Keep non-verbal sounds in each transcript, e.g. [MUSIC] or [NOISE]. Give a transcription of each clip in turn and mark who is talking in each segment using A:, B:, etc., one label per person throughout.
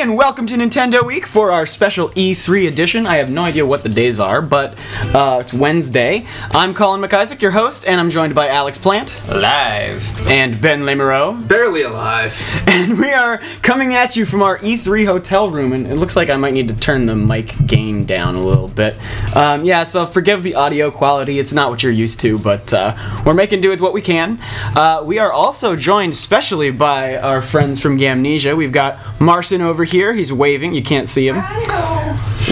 A: and welcome to Nintendo Week for our special E3 edition. I have no idea what the days are, but uh, it's Wednesday. I'm Colin McIsaac, your host, and I'm joined by Alex Plant
B: Live.
A: and Ben Lemereau.
C: Barely alive. [LAUGHS]
A: And we are coming at you from our E3 hotel room, and it looks like I might need to turn the mic gain down a little bit. Um, yeah, so forgive the audio quality, it's not what you're used to, but uh, we're making do with what we can. Uh, we are also joined specially by our friends from Gamnesia. We've got Marcin over here, he's waving, you can't see him.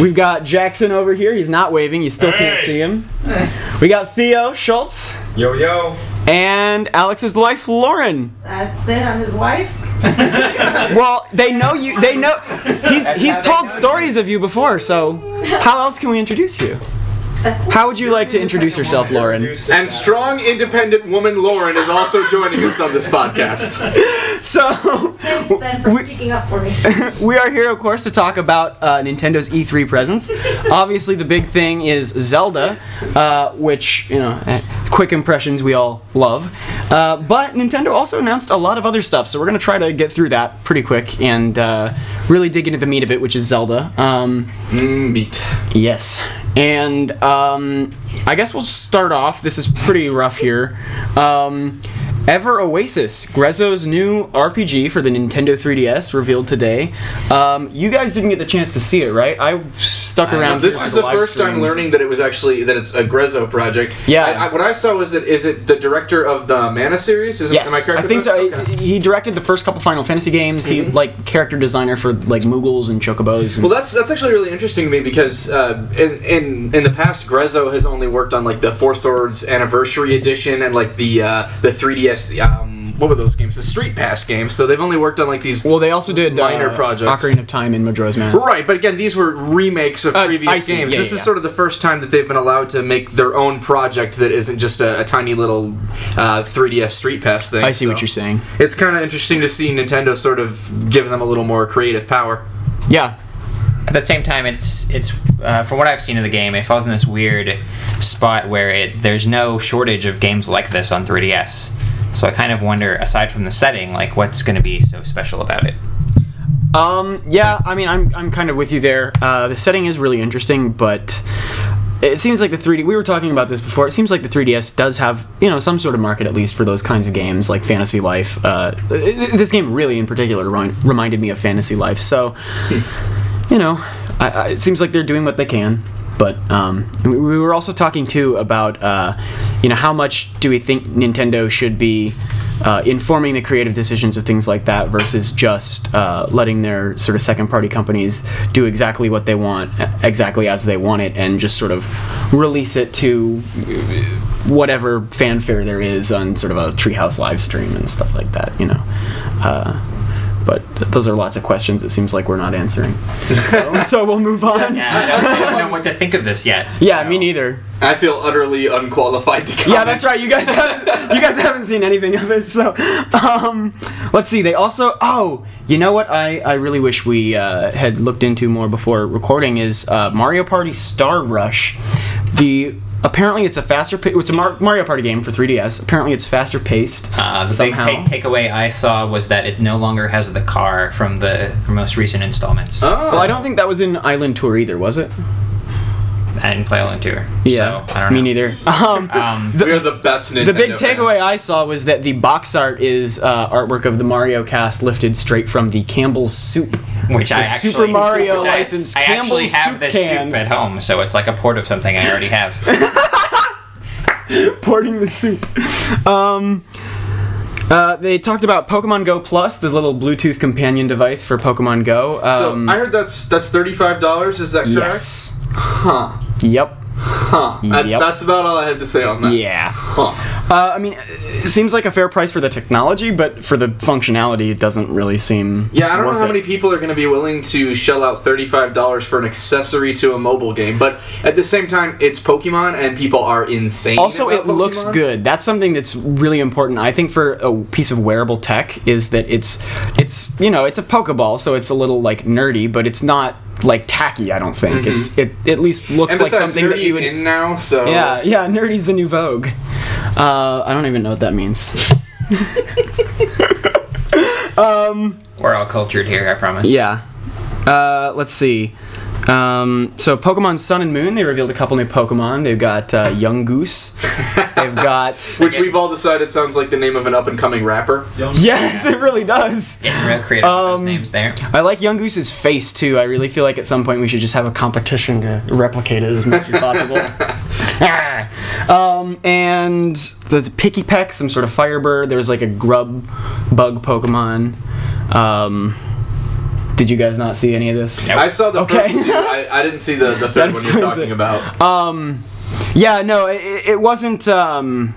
A: We've got Jackson over here, he's not waving, you still can't
B: Hey.
A: see him. We got Theo Schultz.
B: Yo yo.
A: And Alex's wife, Lauren.
D: That's it. I'm his wife. [LAUGHS] [LAUGHS]
A: Well, they know you. They know he's he's told stories of you before. So how else can we introduce you? How would you like to introduce yourself, Lauren?
C: And strong, independent woman Lauren is also joining us on this podcast. [LAUGHS]
A: So
D: Thanks, Ben, for
A: We-
D: speaking up for me. [LAUGHS]
A: we are here, of course, to talk about uh, Nintendo's E3 presence. [LAUGHS] Obviously, the big thing is Zelda, uh, which you know, eh, quick impressions we all love. Uh, but Nintendo also announced a lot of other stuff, so we're gonna try to get through that pretty quick and uh, really dig into the meat of it, which is Zelda. Um,
C: Mm, meat.
A: Yes. And um, I guess we'll start off. This is pretty rough here. Um, Ever Oasis, Grezzo's new RPG for the Nintendo 3DS, revealed today. Um, you guys didn't get the chance to see it, right? I stuck around.
C: This is the first time learning that it was actually that it's a Grezzo project.
A: Yeah.
C: I, I, what I saw was that is it the director of the Mana series? Is it,
A: Yes,
C: am I correct?
A: I think so.
C: Okay.
A: He directed the first couple Final Fantasy games. He like character designer for like Moogles and Chocobos. And,
C: Well, that's that's actually really interesting to me because uh, in, in in the past, Grezzo has only worked on like the Four Swords Anniversary Edition and like the uh, the 3DS. Um, what were those games? The Street Pass games. So they've only worked on like these.
A: well, they also did
C: minor
A: uh,
C: projects.
A: Ocarina of Time and Majora's Mask.
C: Right, but again, these were remakes of
A: Uh,
C: previous
A: see.
C: games.
A: Yeah,
C: this
A: yeah,
C: is
A: yeah.
C: sort of the first time that they've been allowed to make their own project that isn't just a, a tiny little uh, 3DS Street Pass thing.
A: I see what you're saying.
C: It's kind of interesting to see Nintendo sort of give them a little more creative power.
A: Yeah,
B: At the same time, it's it's uh, from what I've seen of the game, it falls in this weird spot where it there's no shortage of games like this on 3DS. So I kind of wonder, aside from the setting, like what's going to be so special about it?
A: Um, yeah, I mean, I'm, I'm kind of with you there. Uh, the setting is really interesting, but it seems like the 3D. We were talking about this before. It seems like the 3DS does have, you know, some sort of market at least for those kinds of games, like Fantasy Life. Uh, this game really, in particular, remind, reminded me of Fantasy Life. So, [LAUGHS] you know, I, I, it seems like they're doing what they can. But um, we we were also talking too about, uh, you know, how much do we think Nintendo should be uh, informing the creative decisions of things like that versus just uh, letting their sort of second party companies do exactly what they want, exactly as they want it, and just sort of release it to whatever fanfare there is on sort of a treehouse live stream and stuff like that, you know. But th- those are lots of questions it seems like we're not answering. [LAUGHS] So, [LAUGHS] so we'll move on.
B: I don't, I don't know what to think of this yet.
A: Yeah,
B: so-
A: me neither.
C: I feel utterly unqualified to comment.
A: Yeah, that's right. You guys haven't, [LAUGHS] you guys haven't seen anything of it. So, um, let's see. They also oh, you know what? I, I really wish we uh, had looked into more before recording is uh, Mario Party Star Rush. The apparently it's a faster. Pa- it's a Mar- Mario Party game for 3DS. Apparently it's faster paced.
B: Uh, the
A: somehow.
B: big take- takeaway I saw was that it no longer has the car from the most recent installments.
C: Oh.
A: well, I don't think that was in Island Tour either, was it?
B: I didn't play Island Tour.
A: Yeah,
B: so I don't know.
A: me neither. [LAUGHS] [LAUGHS] Um,
B: Um,
C: we are the best Nintendo
A: the big takeaway
C: fans.
A: I saw was that the box art is uh, artwork of the Mario cast lifted straight from the Campbell's Soup
B: which I
A: The
B: actually,
A: Super Mario
B: license. I- I, actually have
A: soup
B: this
A: can.
B: soup at home, so it's like a port of something I already have. [LAUGHS]
A: porting the soup. Um, uh, they talked about Pokemon Go Plus, the little Bluetooth companion device for Pokemon Go.
C: So
A: Um,
C: I heard that's that's thirty five dollars. Is that correct?
A: yes.
C: Huh.
A: Yep.
C: Huh. That's
A: Yep.
C: that's about all I have to say on that.
A: Yeah.
C: Huh.
A: Uh, I mean, it seems like a fair price for the technology, but for the functionality, it doesn't really seem.
C: Yeah, I don't know how
A: it.
C: many people are going to be willing to shell out thirty-five dollars for an accessory to a mobile game, but at the same time, it's Pokemon, and people are insane.
A: Also,
C: about
A: it looks good. That's something that's really important. I think for a piece of wearable tech is that it's it's you know it's a Pokeball, so it's a little like nerdy, but it's not like tacky. I don't think it's it at least looks
C: Mm-hmm.
A: Like something that you would.
C: in now, so
A: Yeah, yeah, nerdy's the new Vogue. Uh, I don't even know what that means. [LAUGHS]
B: We're all cultured here, I promise.
A: Yeah. Uh, let's see. Um, so Pokemon Sun and Moon, they revealed a couple new Pokemon. They've got uh, Yungoos. They've [LAUGHS] got.
C: Which we've all decided sounds like the name of an up and coming rapper. [LAUGHS]
A: yes, it really does.
B: Getting real creative with
A: Um,
B: those names there.
A: I like Yungoos's face too. I really feel like at some point we should just have a competition to replicate it as much as possible. [LAUGHS] Um, and the Pikipek, some sort of Firebird. There's like a grub bug Pokemon. Um, did you guys not see any of this?
B: Nope.
C: I saw the
A: Okay.
C: first two. I, I didn't see the, the third one you're talking
A: it.
C: about.
A: Um, yeah, no, it, it wasn't. Um,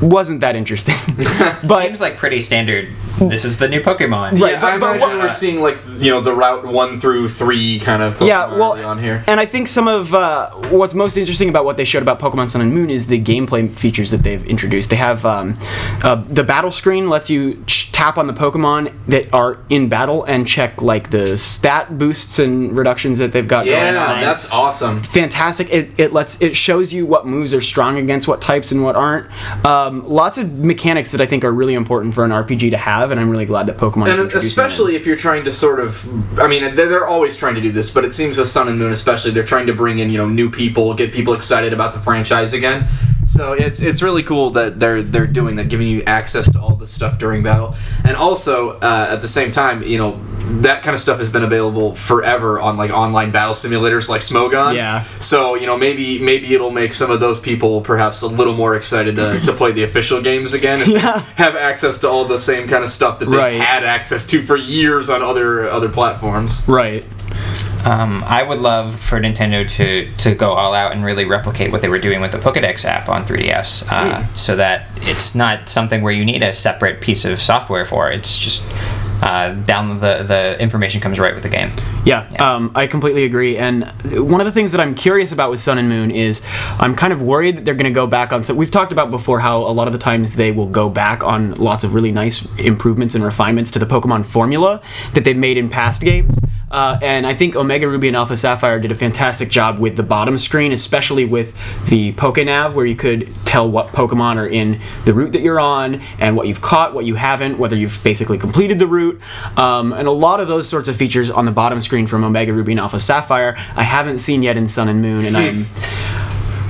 A: wasn't that interesting. [LAUGHS] but
B: Seems like pretty standard. [LAUGHS] This is the new Pokemon.
A: Right.
C: yeah,
A: but-
C: I
A: but
C: imagine
A: what-
C: we're seeing like you know the route one through three kind of Pokemon
A: yeah, well,
C: early on here.
A: and I think some of uh, what's most interesting about what they showed about Pokemon Sun and Moon is the gameplay features that they've introduced. They have um, uh, the battle screen lets you ch- tap on the Pokemon that are in battle and check like the stat boosts and reductions that they've got
C: Yeah,
A: going.
B: nice.
C: that's awesome.
A: fantastic. It, it lets it shows you what moves are strong against what types and what aren't. Um, lots of mechanics that I think are really important for an RPG to have, and I'm really glad that Pokemon
C: And especially if you're trying to sort of, I mean, they're, they're always trying to do this, but it seems with Sun and Moon, especially, they're trying to bring in you know new people, get people excited about the franchise again. So it's it's really cool that they're they're doing that, giving you access to all this stuff during battle, and also uh, at the same time, you know, that kind of stuff has been available forever on like online battle simulators like Smogon.
A: Yeah.
C: So you know maybe maybe it'll make some of those people perhaps a little more excited to, to play the official games again and [LAUGHS]
A: Yeah.
C: have access to all the same kind of stuff that they
A: Right.
C: had access to for years on other other platforms.
A: Right.
B: Um, I would love for Nintendo to, to go all out and really replicate what they were doing with the Pokedex app on 3DS, uh,
A: Hmm.
B: so that it's not something where you need a separate piece of software for. It's just uh, down the the information comes right with the game.
A: Yeah,
B: Yeah.
A: Um, I completely agree. And one of the things that I'm curious about with Sun and Moon is I'm kind of worried that they're going to go back on. So we've talked about before how a lot of the times they will go back on lots of really nice improvements and refinements to the Pokemon formula that they've made in past games. Uh, and I think Omega Ruby and Alpha Sapphire did a fantastic job with the bottom screen, especially with the Pokenav, where you could tell what Pokemon are in the route that you're on and what you've caught, what you haven't, whether you've basically completed the route. Um, and a lot of those sorts of features on the bottom screen from Omega Ruby and Alpha Sapphire, I haven't seen yet in Sun and Moon, and I'm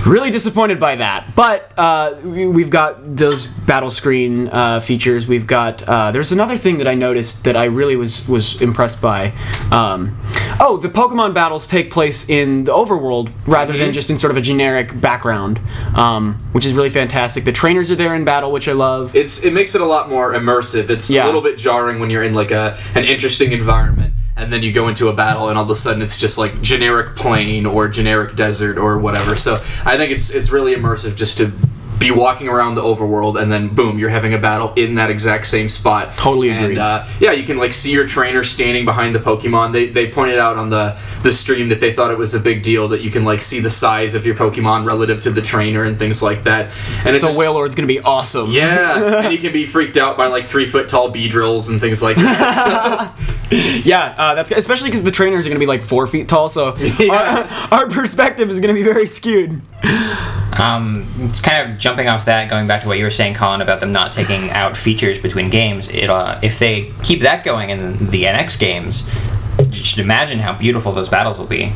A: really disappointed by that. But uh, we, we've got those battle screen uh, features. We've got uh, there's another thing that I noticed that I really was was impressed by. Um, oh, the Pokemon battles take place in the overworld rather than just in sort of a generic background, um, which is really fantastic. The trainers are there in battle, which I love.
C: It's it makes it a lot more immersive. It's
A: Yeah.
C: a little bit jarring when you're in like a an interesting environment and then you go into a battle and all of a sudden it's just like generic plain or generic desert or whatever. So I think it's it's really immersive just to be walking around the overworld and then boom you're having a battle in that exact same spot
A: Totally
C: and
A: agree.
C: uh, yeah you can like see your trainer standing behind the pokemon they, they pointed out on the the stream that they thought it was a big deal that you can like see the size of your pokemon relative to the trainer and things like that and it
A: So
C: just,
A: Wailord's gonna be awesome.
C: yeah, [LAUGHS] and you can be freaked out by like three foot tall Beedrills and things like that. [LAUGHS]
A: Yeah, uh, that's especially because the trainers are going to be like four feet tall, so [LAUGHS]
C: Yeah.
A: our, our perspective is going to be very skewed.
B: Um, it's kind of jumping off that, going back to what you were saying, Colin, about them not taking out features between games. It uh, if they keep that going in the NX games, you should imagine how beautiful those battles will be.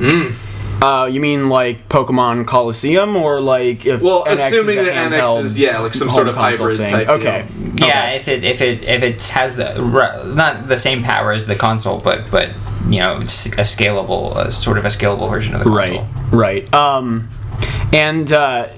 A: Uh, you mean like Pokemon Colosseum, or like if
C: well,
A: NX is
C: assuming
A: a
C: that NX is yeah, like some sort of
A: console
C: hybrid
A: thing?
C: type.
A: Okay.
C: deal.
B: Yeah,
A: Okay.
B: if it if it if it has the not the same power as the console, but but you know it's a scalable, uh, sort of a scalable version of the console.
A: Right, right. Um, and uh,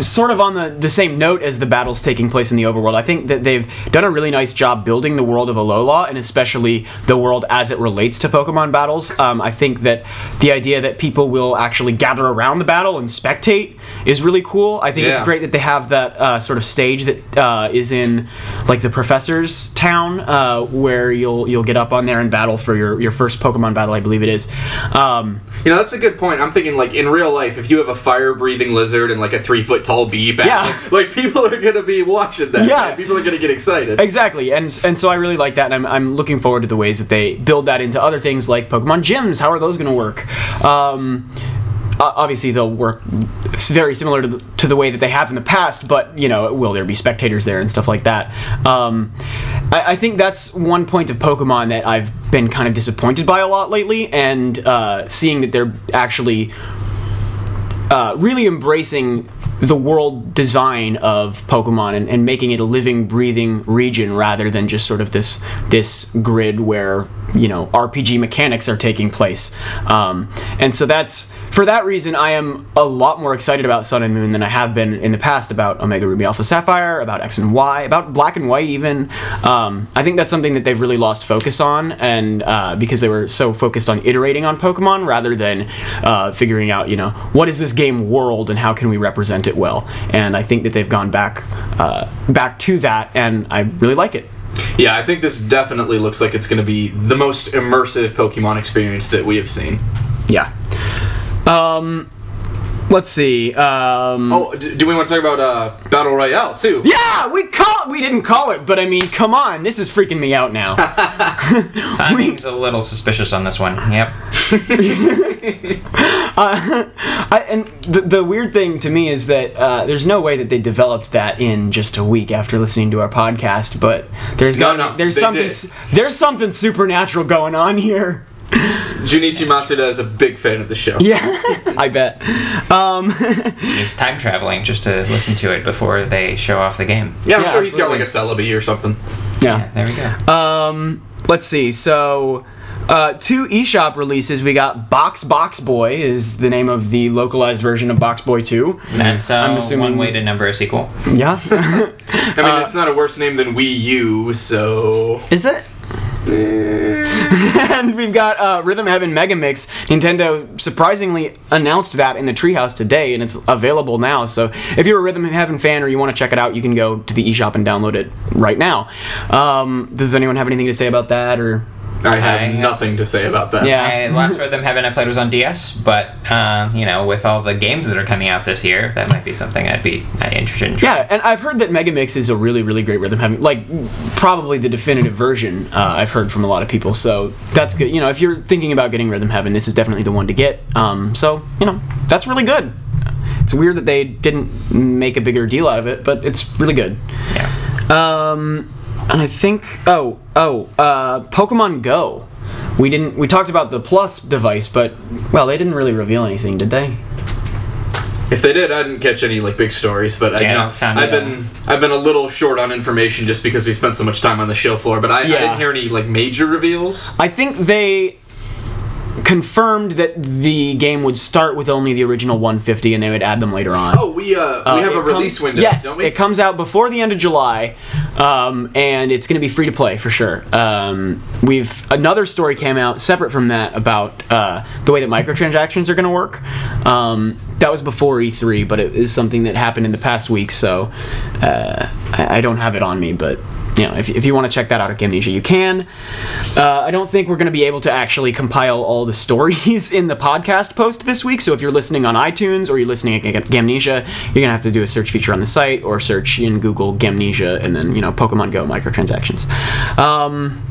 A: sort of on the, the same note as the battles taking place in the overworld, I think that they've done a really nice job building the world of Alola, and especially the world as it relates to Pokemon battles. Um, I think that the idea that people will actually gather around the battle and spectate is really cool. I think it's great that they have that uh, sort of stage that uh, is in like the professor's town, uh, where you'll you'll get up on there and battle for your, your first Pokemon battle, I believe it is. Um,
C: You know, that's a good point. I'm thinking like in real life, if you have a fire breathing lizard and like a three foot tall bee back,
A: Yeah. [LAUGHS]
C: like people are gonna be watching that.
A: Yeah.
C: man. people are gonna get excited.
A: Exactly, and and so I really like that, and I'm, I'm looking forward to the ways that they build that into other things like Pokemon gyms. How are those to work? Um, obviously they'll work very similar to the, to the way that they have in the past, but you know, will there be spectators there and stuff like that? Um, I, I think that's one point of Pokemon that I've been kind of disappointed by a lot lately, and uh, seeing that they're actually uh, really embracing the world design of Pokemon and, and making it a living, breathing region rather than just sort of this this grid where you know RPG mechanics are taking place. Um, and so that's for that reason I am a lot more excited about Sun and Moon than I have been in the past about Omega Ruby Alpha Sapphire, about X and Y, about Black and White even. Um, I think that's something that they've really lost focus on, and uh, because they were so focused on iterating on Pokemon rather than uh, figuring out, you know, what is this game world and how can we represent it well. And I think that they've gone back uh, back to that, and I really like it.
C: Yeah, I think this definitely looks like it's going to be the most immersive Pokemon experience that we have seen.
A: Yeah. Um, let's see. Um,
C: Oh, do we want to talk about uh, Battle Royale too?
A: Yeah, we call it. we didn't call it, but I mean, come on, this is freaking me out now. [LAUGHS] [LAUGHS]
B: Timing's a little suspicious on this one. Yep. [LAUGHS]
A: I, and the, the weird thing to me is that uh, there's no way that they developed that in just a week after listening to our podcast. But there's
C: No,
A: got
C: no,
A: there's something
C: did.
A: there's something supernatural going on here. [LAUGHS]
C: Junichi Masuda is a big fan of the show.
A: Yeah, [LAUGHS] I bet. Um,
B: He's time traveling just to listen to it before they show off the game.
C: Yeah, I'm
A: Yeah,
C: sure he's got like a Celebi or something.
B: Yeah,
A: yeah.
B: there we go.
A: Um, let's see. So. Uh, two eShop releases. We got Box Box Boy is the name of the localized version of Box Boy 2.
B: That's uh,
A: I'm assuming-
B: one way to number a sequel.
A: Yeah. [LAUGHS]
C: I mean, [LAUGHS]
A: Uh,
C: it's not a worse name than Wii U, so
A: Is it? [LAUGHS] and we've got uh, Rhythm Heaven Mega Mix. Nintendo surprisingly announced that in the Treehouse today, and it's available now. So if you're a Rhythm Heaven fan or you want to check it out, you can go to the eShop and download it right now. Um, does anyone have anything to say about that? Or
C: I have
B: I have-
C: nothing to say about that.
A: Yeah.
B: I, last Rhythm Heaven I played was on DS, but uh, you know, with all the games that are coming out this year, that might be something I'd be uh, interested in. trying.
A: yeah, and I've heard that Mega Mix is a really, really great Rhythm Heaven, like probably the definitive version. Uh, I've heard from a lot of people, so that's good. You know, if you're thinking about getting Rhythm Heaven, this is definitely the one to get. Um, so you know, that's really good. It's weird that they didn't make a bigger deal out of it, but it's really good.
B: Yeah.
A: Um, and I think oh oh uh, Pokemon Go. We didn't we talked about the Plus device, but well, they didn't really reveal anything, did they?
C: If they did, I didn't catch any like big stories, but I,
B: Yeah,
C: you know, I've been I've been a little short on information just because we spent so much time on the show floor. But I, I didn't hear any like major reveals.
A: I think they confirmed that the game would start with only the original 150 and they would add them later on.
C: Oh, we uh,
A: Uh,
C: we have a release
A: comes-
C: window,
A: Yes,
C: don't we?
A: it comes out before the end of July, um, and it's going to be free to play for sure. Um, we've another story came out separate from that about uh, the way that microtransactions are going to work. Um, that was before E3, but it is something that happened in the past week, so uh, I, I don't have it on me, but. You know, if, if you want to check that out at Gamnesia, you can. Uh, I don't think we're going to be able to actually compile all the stories [LAUGHS] in the podcast post this week. So if you're listening on iTunes or you're listening at Gamnesia, you're going to have to do a search feature on the site or search in Google Gamnesia and then, you know, Pokemon Go microtransactions. Um,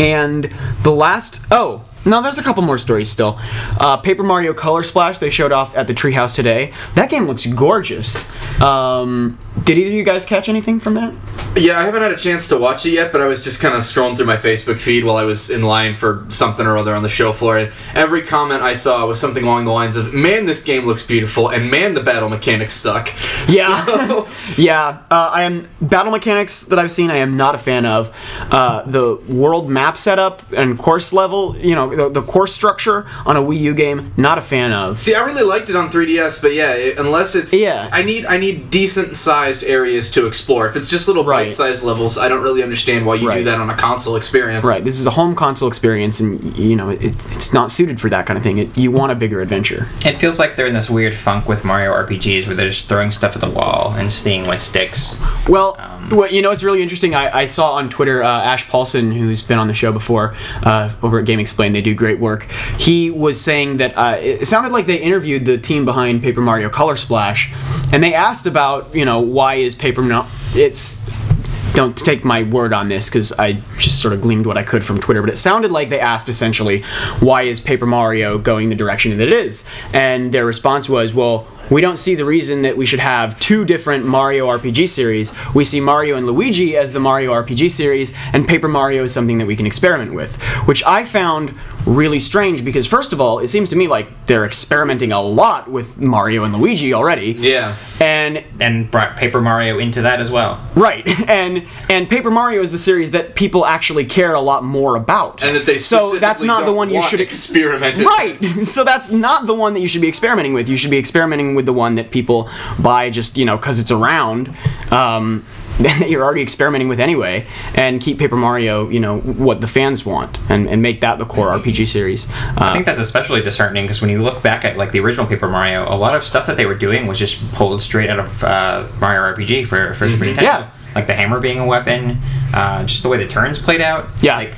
A: and the last. Oh, no, there's a couple more stories still. Uh, Paper Mario Color Splash, they showed off at the Treehouse today. That game looks gorgeous. Um, did either of you guys catch anything from that?
C: Yeah, I haven't had a chance to watch it yet, but I was just kind of scrolling through my Facebook feed while I was in line for something or other on the show floor, and every comment I saw was something along the lines of, "Man, this game looks beautiful," and "Man, the battle mechanics suck." [LAUGHS]
A: Yeah,
C: So- [LAUGHS]
A: yeah. Uh, I am battle mechanics that I've seen. I am not a fan of uh, the world map setup and course level. You know, the, the course structure on a Wii U game. Not a fan of.
C: See, I really liked it on 3DS, but yeah, it, unless it's
A: Yeah.
C: I need I need decent sized areas to explore. If it's just little
A: Right.
C: bite sized levels, I don't really understand why you do that on a console experience.
A: Right. This is a home console experience, and you know it, it's not suited for that kind of thing. It, you want a bigger adventure.
B: It feels like they're in this weird funk with Mario RPGs where they're just throwing stuff at the wall and seeing what sticks.
A: Well,
B: Um,
A: well, you know, it's really interesting. I, I saw on Twitter uh, Ash Paulson, who's been on the show before, uh, over at GameXplain. They do great work. He was saying that uh, it sounded like they interviewed the team behind Paper Mario Color Splash, and they asked about, you know, why is Paper no- it's don't take my word on this because I just sort of gleaned what I could from Twitter, but it sounded like they asked essentially, why is Paper Mario going the direction that it is? And their response was, well, we don't see the reason that we should have two different Mario RPG series. We see Mario and Luigi as the Mario RPG series, and Paper Mario is something that we can experiment with, which I found really strange because, first of all, it seems to me like they're experimenting a lot with Mario and Luigi already.
C: Yeah.
A: And
B: and brought Paper Mario into that as well.
A: Right, [LAUGHS] and and Paper Mario is the series that people actually care a lot more about.
C: And that they
A: so that's not the
C: don't
A: one you should
C: experiment. With.
A: Right, [LAUGHS] so that's not the one that you should be experimenting with. You should be experimenting with the one that people buy just you know because it's around. Um, [LAUGHS] that you're already experimenting with anyway, and keep Paper Mario, you know, what the fans want, and, and make that the core RPG series. Uh,
B: I think that's especially disheartening because when you look back at like the original Paper Mario, a lot of stuff that they were doing was just pulled straight out of uh, Mario RPG for, for Super Nintendo.
A: Mm-hmm. Yeah.
B: Like the hammer being a weapon, uh, just the way the turns played out.
A: Yeah.
B: Like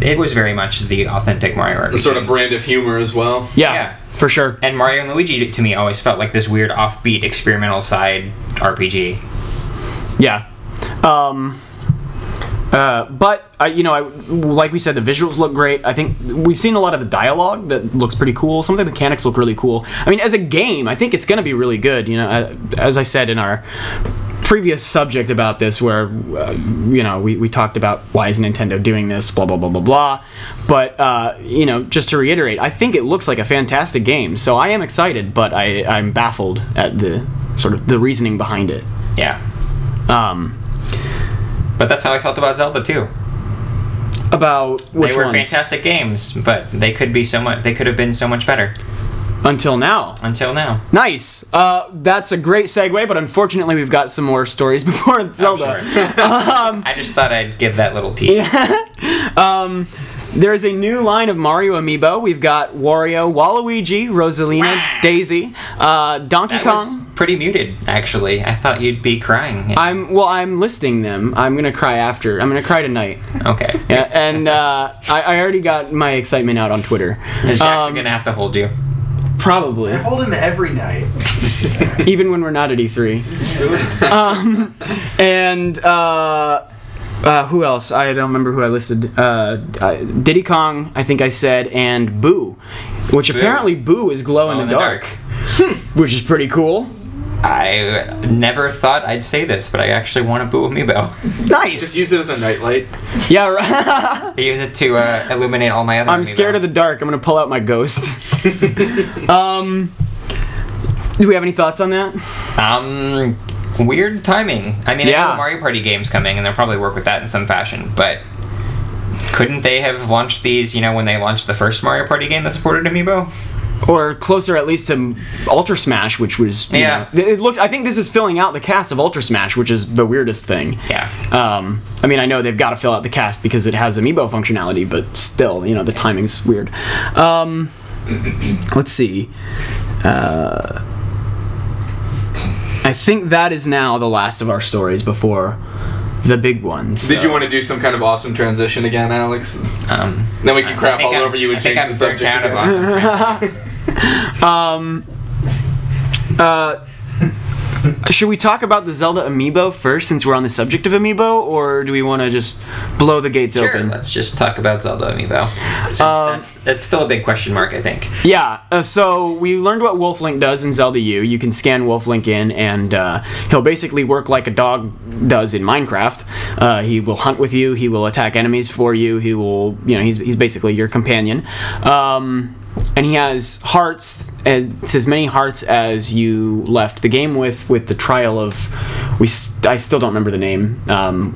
B: it was very much the authentic Mario RPG.
C: The sort of brand of humor as well.
A: yeah,
B: yeah.
A: For sure.
B: and Mario and Luigi to me always felt like this weird offbeat experimental side RPG.
A: Yeah. Um, uh, but uh, you know, I, like we said, the visuals look great. I think we've seen a lot of the dialogue that looks pretty cool. Some of the mechanics look really cool. I mean, as a game, I think it's going to be really good. You know, uh, as I said in our previous subject about this, where uh, you know we, we talked about why is Nintendo doing this, blah blah blah blah blah. But uh, you know, just to reiterate, I think it looks like a fantastic game. So I am excited, but I I'm baffled at the sort of the reasoning behind it.
B: Yeah.
A: Um,
B: But that's how I felt about Zelda too.
A: about which
B: they were
A: ones?
B: fantastic games, but they could be so much. They could have been so much better
A: until now.
B: until now.
A: Nice. Uh, that's a great segue, but unfortunately, we've got some more stories [LAUGHS] before Zelda. [LAUGHS]
B: I just thought I'd give that little tease. [LAUGHS]
A: There's a new line of Mario amiibo. We've got Wario, Waluigi, Rosalina, Daisy, uh, Donkey
B: That
A: Kong.
B: pretty muted, actually. I thought you'd be crying.
A: I'm well. I'm listing them. I'm gonna cry after. I'm gonna cry tonight.
B: okay.
A: Yeah, and uh, I, I already got my excitement out on Twitter.
B: Is Jackson
A: Um,
B: gonna have to hold you?
A: Probably,
E: I hold him every night. [LAUGHS]
A: even when we're not at E3. [LAUGHS] Um, and uh, uh, who else? I don't remember who I listed. Uh, uh, Diddy Kong, I think I said, and Boo, which apparently Boo is glow in
B: Glow
A: the
B: in the
A: dark, which is pretty cool.
B: I never thought I'd say this, but I actually want a Boo Amiibo. [LAUGHS]
A: Nice.
C: Just use it as a nightlight.
A: Yeah, right.
B: I [LAUGHS] use it to uh, illuminate all my other.
A: I'm scared of the dark. I'm gonna pull out my ghost. [LAUGHS] um, do we have any thoughts on that?
B: Um, weird timing. I mean, I know
A: Yeah.
B: the Mario Party game's coming, and they'll probably work with that in some fashion. But couldn't they have launched these? You know, when they launched the first Mario Party game that supported Amiibo?
A: Or closer at least to Ultra Smash, which was you
B: Yeah.
A: know, it looked. I think this is filling out the cast of Ultra Smash, which is the weirdest thing.
B: Yeah.
A: Um, I mean, I know they've got to fill out the cast because it has amiibo functionality, but still, you know, the timing's weird. Um, [CLEARS THROAT] let's see. Uh, I think that is now the last of our stories before the big ones.
C: Did you want to do some kind of awesome transition again, Alex?
B: Um,
C: Then we can
B: I
C: crap all
B: I'm-
C: over you and
B: I think
C: change
B: I'm
C: the subject.
B: out of awesome transitions. [LAUGHS]
A: Uh, should we talk about the Zelda amiibo first, since we're on the subject of amiibo, or do we want to just blow the gates
B: Sure,
A: open?
B: let's just talk about Zelda Amiibo. Since
A: Um,
B: that's, that's still a big question mark, I think.
A: Yeah, uh, so we learned what Wolf Link does in Zelda U. You can scan Wolf Link in, and uh, he'll basically work like a dog does in Minecraft. Uh, he will hunt with you. He will attack enemies for you. He will, you know, he's, he's basically your companion. Um, and he has hearts. uh, It's as many hearts as you left the game with, with the trial of. We, st- I still don't remember the name. Um,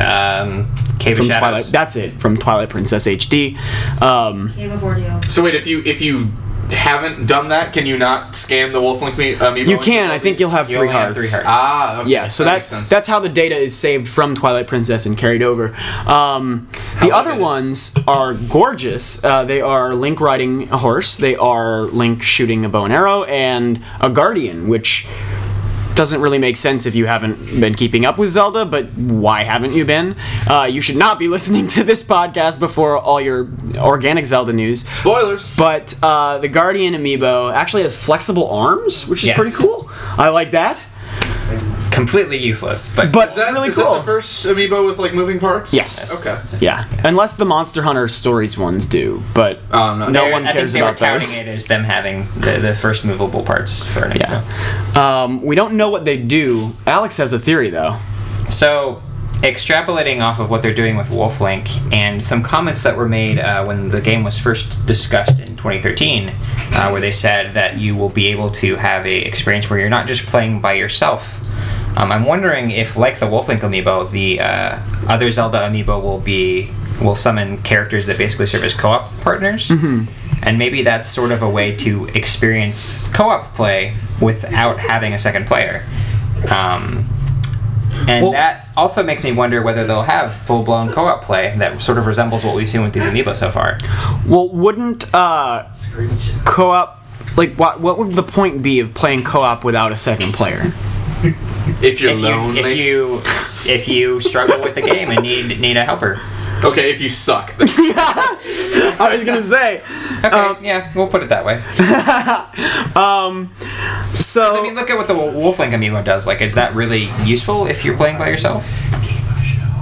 B: Um, Cave
A: from
B: of Shadows.
A: Twilight. That's it. From Twilight Princess HD. Um,
D: Cave of Ordeal.
C: So wait, if you if you haven't done that, can you not scan the Wolf Link me- amiibo?
A: you can. I think you'll have
B: You
A: three
B: only have
A: hearts.
B: three hearts.
C: Ah, okay.
A: Yeah, so
C: that
A: that,
C: makes sense.
A: that's how the data is saved from Twilight Princess and carried over. Um, the other
B: it?
A: ones are gorgeous. Uh, they are Link riding a horse. They are Link shooting a bow and arrow, and a guardian, which doesn't really make sense if you haven't been keeping up with Zelda. But why haven't you been? Uh, you should not be [LAUGHS] listening to this podcast before all your organic Zelda news.
C: spoilers.
A: But uh, the Guardian amiibo actually has flexible arms, which is
B: Yes.
A: pretty cool. I like that.
B: Completely useless. But,
A: But
C: Is that,
A: really
C: is
A: cool.
C: that the first amiibo with like moving parts?
A: Yes.
C: Okay.
A: Yeah, unless the Monster Hunter Stories ones do, but
C: Um, no,
A: no
B: they're-
A: one
B: I think
A: cares
B: they were
A: about
B: counting
A: those.
B: it as them having the, the first movable parts for an
A: Yeah. Um, we don't know what they do. Alex has a theory though.
B: So, extrapolating off of what they're doing with Wolf Link and some comments that were made uh, when the game was first discussed in 2013, uh, where they said that you will be able to have a experience where you're not just playing by yourself. Um, I'm wondering if, like the Wolf Link amiibo, the uh, other Zelda amiibo will be will summon characters that basically serve as co-op partners, and maybe that's sort of a way to experience co-op play without having a second player. Um, and
A: Well-
B: that also makes me wonder whether they'll have full blown co op play that sort of resembles what we've seen with these amiibo so far.
A: Well, wouldn't uh, co-op like what? What would the point be of playing co-op without a second player?
C: If you're
B: If you,
C: lonely.
B: if you if you struggle with the game and need need a helper,
C: okay, if you suck. [LAUGHS]
A: I was gonna say.
B: okay,
A: Um,
B: yeah, we'll put it that way. [LAUGHS]
A: So
B: I mean, look at what the Wolflink amiibo does. Like, is that really useful if you're playing by yourself?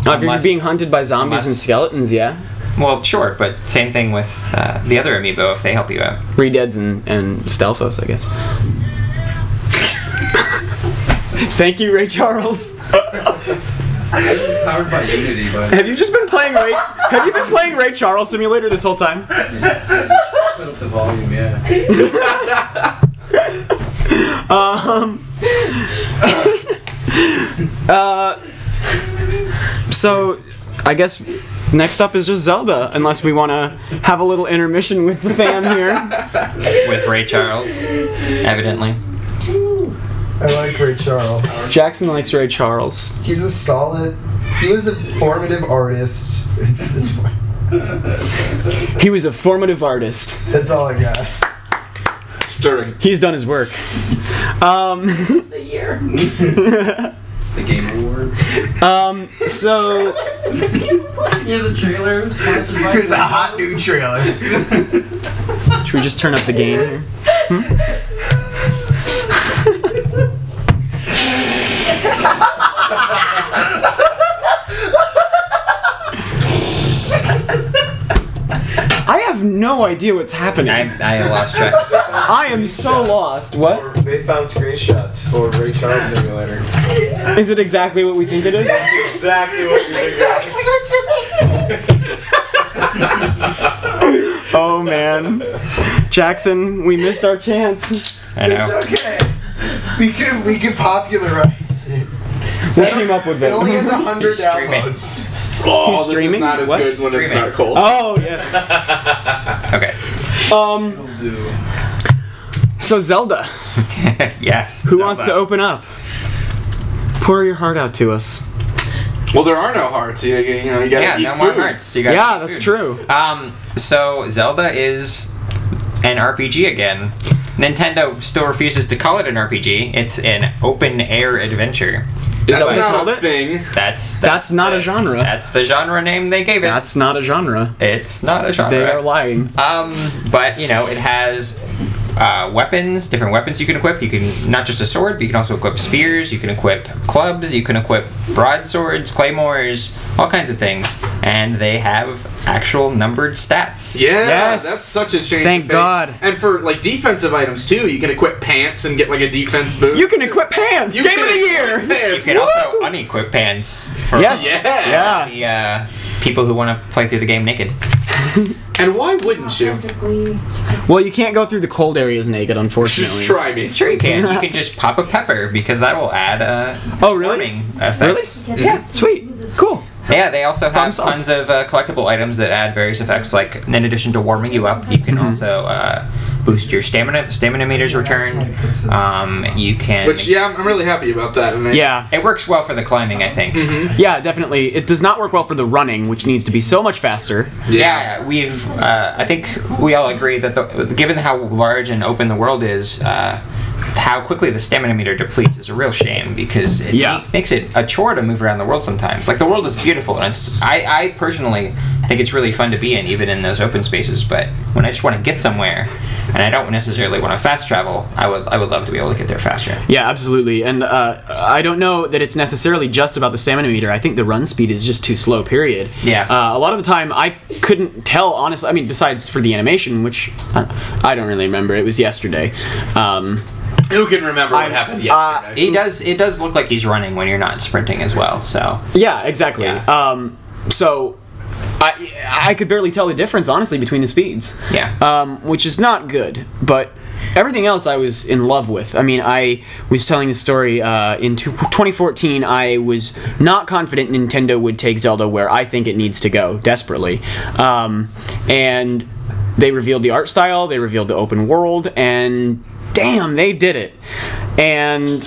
A: if you're being hunted by zombies and skeletons, yeah,
B: Well, sure, but same thing with uh, the other amiibo if they help you out.
A: Redeads and and Stalfos, I guess. [LAUGHS] Thank you, Ray Charles.
E: Powered by Unity, but
A: Have you just been playing Ray? Have you been playing Ray Charles Simulator this whole time?
E: put up the volume, yeah. Um. uh.
A: So, I guess next up is just Zelda, unless we want to have a little intermission with the fam here.
B: With Ray Charles, evidently.
F: I like Ray Charles.
A: Jackson likes Ray Charles.
F: He's a solid. He was a formative artist. [LAUGHS]
A: He was a formative artist.
F: That's all I got.
C: Stirring.
A: He's done his work. Um,
D: The year. [LAUGHS]
E: The Game Awards.
A: um, so
D: Here's a trailer sponsored by.
F: Here's a hot new trailer.
A: should we just turn up the game here? I have no idea what's happening.
B: I, I lost track.
A: I am so lost. What?
G: They found screenshots for Ray Charles Simulator.
A: Is it exactly what we think it is?
G: exactly what you think. It is. [LAUGHS]
A: Oh man. Jackson, we missed our chance.
B: I know.
F: It's okay. We could we could popularize it.
A: We came up with
F: It
A: it.
F: only has a hundred
B: He's streaming.
F: downloads.
C: Oh,
A: He's
C: this
A: streaming?
C: is not as
A: What?
C: good when it's
B: Streaming.
C: not cold.
A: Oh yes. [LAUGHS]
B: Okay.
A: Um. So Zelda, [LAUGHS]
B: yes.
A: who wants to open up? Pour your heart out to us.
C: Well, there are no hearts. You, you know, you gotta
B: Yeah,
C: eat
B: no more
C: food.
B: hearts. You got
A: Yeah, that's true.
B: Um, so Zelda is an RPG again. Nintendo still refuses to call it an RPG. It's an open air adventure.
A: Is that
C: That's
A: what they
C: not a
A: it?
C: thing.
B: That's
A: That's not
B: the-
A: a genre.
B: That's the genre name they gave it.
A: That's not a genre.
B: it's not a genre.
A: They are lying.
B: Um, but you know, it has uh, weapons, different weapons you can equip. You can not just a sword, but you can also equip spears. You can equip clubs. You can equip broadswords, claymores, all kinds of things. And they have actual numbered stats.
C: Yeah,
A: Yes.
C: that's such a change.
A: Thank
C: of pace.
A: God.
C: And for like defensive items too, you can equip pants and get like a defense boost.
A: You can equip pants.
C: You
A: Game
C: can
A: of the year.
C: equip Pants.
B: You can also
C: Woo!
B: unequip pants for
A: Yes.
C: Yeah.
A: Yeah.
B: the uh, people who want to play through the game naked. [LAUGHS]
C: And why wouldn't you?
A: Well, you can't go through the cold areas naked, unfortunately.
C: Just try me.
B: Sure, you can. You [LAUGHS] can just pop a pepper because that will add a
A: Oh, really?
B: warming effects.
A: Really? Yeah. Sweet. Cool.
B: Yeah, they also have
A: Problem solved.
B: tons of uh, collectible items that add various effects. Like, in addition to warming you up, you can
A: Mm-hmm.
B: also uh, boost your stamina. The stamina meter's returned. Um, you can.
C: Which yeah, I'm, I'm really happy about that. And I-
A: Yeah.
B: It works well for the climbing, I think.
A: Yeah, definitely. It does not work well for the running, which needs to be so much faster.
B: Yeah, we've. Uh, I think we all agree that the, given how large and open the world is, uh, how quickly the stamina meter depletes is a real shame because it
A: Yeah.
B: ma- makes it a chore to move around the world sometimes. Like the world is beautiful, and it's. I, I personally think it's really fun to be in, even in those open spaces. But when I just want to get somewhere, and I don't necessarily want to fast travel, I would I would love to be able to get there faster.
A: Yeah, absolutely. And uh, I don't know that it's necessarily just about the stamina meter. I think the run speed is just too slow, period.
B: Yeah.
A: Uh, a lot of the time, I couldn't tell, honestly. I mean, besides for the animation, which I, I don't really remember. It was yesterday. Um,
C: Who can remember what
A: I-
C: happened
A: uh,
C: yesterday?
B: He does it does look like he's running when you're not sprinting as well. So
A: yeah, exactly.
B: Yeah.
A: Um, so. I, I could barely tell the difference, honestly, between the speeds.
B: Yeah.
A: Um, which is not good. But everything else I was in love with. I mean, I was telling the story uh, in two- 2014. I was not confident Nintendo would take Zelda where I think it needs to go desperately, um, and they revealed the art style. They revealed the open world, and damn, they did it. And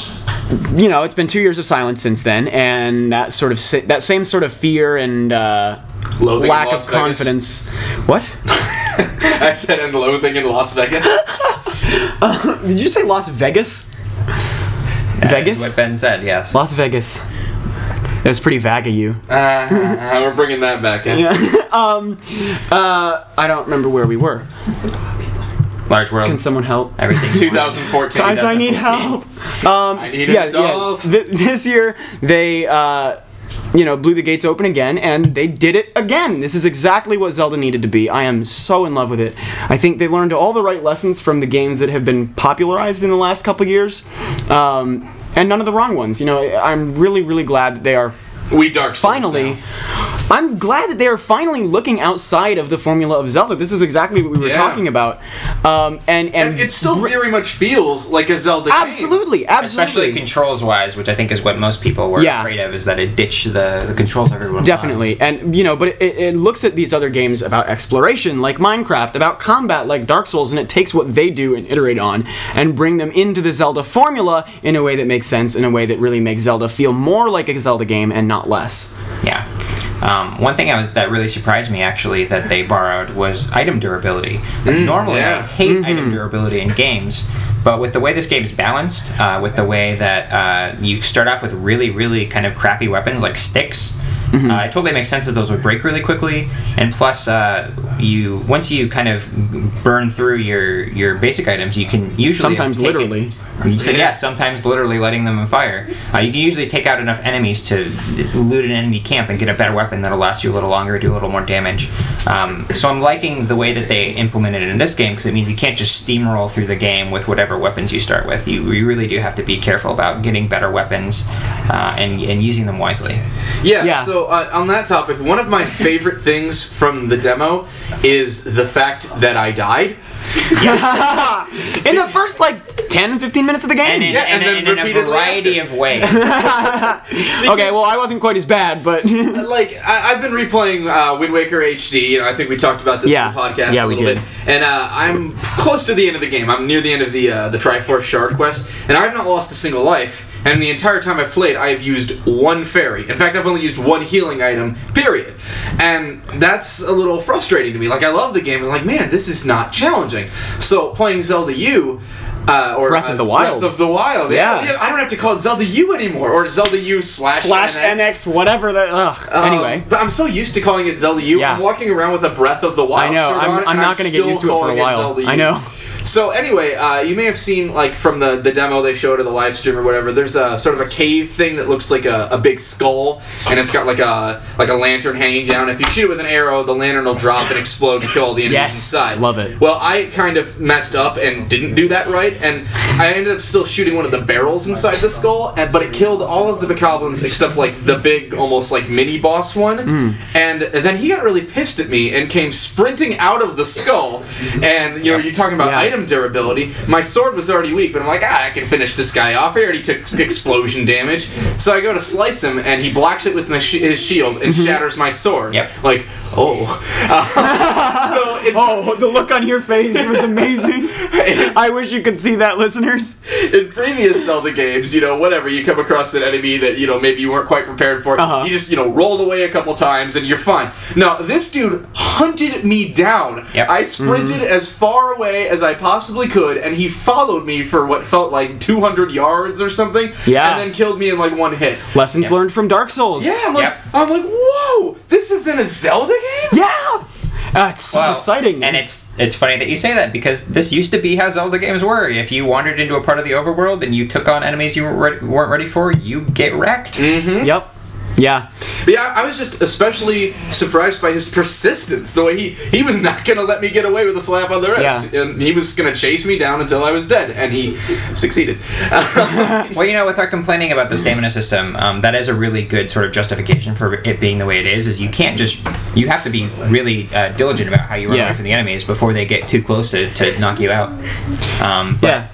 A: you know, it's been two years of silence since then, and that sort of that same sort of fear and uh,
C: Loathing in
A: lack of
C: Vegas.
A: confidence. What? [LAUGHS]
C: I said and loathing in Las Vegas. [LAUGHS]
A: Did you say Las Vegas?
B: that
A: Vegas?
B: what Ben said. Yes.
A: Las Vegas. That was pretty vague of you.
C: Uh, we're bringing that back in. Yeah. [LAUGHS]
A: um, uh, I don't remember where we were.
B: Large world.
A: Can someone help?
B: Everything.
C: 2014.
A: Guys, I need help. Um,
C: I need
A: yeah,
C: adult.
A: yes. Th- this year they, uh, you know, blew the gates open again, and they did it again. This is exactly what Zelda needed to be. I am so in love with it. I think they learned all the right lessons from the games that have been popularized in the last couple years, um, and none of the wrong ones. You know, I'm really, really glad that they are
C: We Dark Souls
A: finally.
C: now.
A: I'm glad that they are finally looking outside of the formula of Zelda. This is exactly what we were
C: Yeah.
A: talking about, um, and, and
C: And it still very much feels like a Zelda game.
A: absolutely, absolutely.
B: Especially controls wise, which I think is what most people were
A: Yeah.
B: afraid of, is that it ditched the, the controls everyone
A: Definitely, and you know, but it, it looks at these other games about exploration, like Minecraft, about combat, like Dark Souls, and it takes what they do and iterate on, and bring them into the Zelda formula in a way that makes sense, in a way that really makes Zelda feel more like a Zelda game and not less.
B: Yeah. Um, one thing I was, that really surprised me actually that they borrowed was item durability. Like, normally, I
C: yeah.
B: hate item durability in games, but with the way this game is balanced, uh, with the way that uh, you start off with really, really kind of crappy weapons like sticks. Uh, it totally makes sense that those would break really quickly, and plus, uh, you once you kind of burn through your your basic items, you can usually
A: Sometimes
B: take it-
A: literally.
B: you said yeah, sometimes literally letting them on fire. Uh, you can usually take out enough enemies to loot an enemy camp and get a better weapon that'll last you a little longer, do a little more damage. Um, so I'm liking the way that they implemented it in this game because it means you can't just steamroll through the game with whatever weapons you start with. You, you really do have to be careful about getting better weapons uh, and, and using them wisely.
C: Yeah,
A: Yeah.
C: so uh, on that topic, one of my [LAUGHS] favorite things from the demo is the fact that I died. [LAUGHS]
A: in the first like 10, 15 minutes of the game.
B: And in,
C: Yeah,
B: and
C: and
B: in,
C: then
B: in a
C: repeatedly
B: variety of ways. [LAUGHS]
A: okay, well, I wasn't quite as bad, but
C: like I, I've been replaying uh, Wind Waker HD. You know, I think we talked about this
A: Yeah.
C: in the podcast
A: Yeah,
C: a
A: we
C: little
A: did.
C: bit. And uh, I'm close to the end of the game. I'm near the end of the uh, the Triforce Shard quest, and I've not lost a single life. And the entire time I've played, I have used one fairy. In fact, I've only used one healing item. Period. And that's a little frustrating to me. Like I love the game, and like man, this is not challenging. So playing Zelda U. Uh, or
A: Breath of
C: uh,
A: the Wild.
C: Breath of the Wild. Yeah.
A: Yeah.
C: I don't have to call it Zelda U anymore, or Zelda U slash
A: slash NX, whatever that. Ugh.
C: um,
A: anyway.
C: but I'm so used to calling it Zelda U.
A: Yeah.
C: am walking around with a Breath of the Wild
A: I know.
C: shirt
A: I'm-
C: on,
A: I'm not gonna get used to it for a while.
C: Zelda
A: I know.
C: So anyway, uh, you may have seen like from the, the demo they showed or the live stream or whatever. There's a sort of a cave thing that looks like a, a big skull, and it's got like a like a lantern hanging down. If you shoot it with an arrow, the lantern will drop and explode and kill all the enemies
A: Yes,
C: inside.
A: love it.
C: Well, I kind of messed up and didn't do that right, and I ended up still shooting one of the barrels inside the skull, and but it killed all of the Bokoblins except like the big, almost like mini boss one.
A: Hmm.
C: And then he got really pissed at me and came sprinting out of the skull. And you know, you're talking about
A: Yeah.
C: Item durability. My sword was already weak, but I'm like, ah, I can finish this guy off. He already took explosion damage. So I go to slice him, and he blocks it with my sh- his shield and
A: Mm-hmm.
C: shatters my sword.
B: Yep.
C: Like, oh. Uh, [LAUGHS] so it,
A: Oh, the look on your face was amazing. [LAUGHS] I wish you could see that, listeners.
C: in previous Zelda games, you know, whatever, you come across an enemy that, you know, maybe you weren't quite prepared for,
A: Uh-huh.
C: you just, you know, rolled away a couple times and you're fine. Now, this dude hunted me down.
B: Yep.
C: I sprinted
A: Mm-hmm.
C: as far away as I possibly could, and he followed me for what felt like 200 yards or something,
A: Yeah.
C: and then killed me in like one hit.
A: Lessons
B: Yeah.
A: learned from Dark Souls.
C: Yeah, I'm like,
B: Yep.
C: I'm like, whoa, this isn't a Zelda game?
A: Yeah. Ah, it's so
B: Well,
A: exciting.
B: And it's it's funny that you say that because this used to be how Zelda games were. If you wandered into a part of the overworld and you took on enemies you weren't ready, for, you get wrecked.
C: Mm.
A: Yep. Yeah.
C: But yeah, I was just especially surprised by his persistence. The way he he was not gonna let me get away with a slap on the wrist, and he was gonna chase me down until I was dead, and he succeeded. [LAUGHS]
B: Well, you know, with our complaining about the stamina system, um, that is a really good sort of justification for it being the way it is. Is you can't just you have to be really uh, diligent about how you run
A: Yeah.
B: away from the enemies before they get too close to, to knock you out. Um, but,
A: Yeah.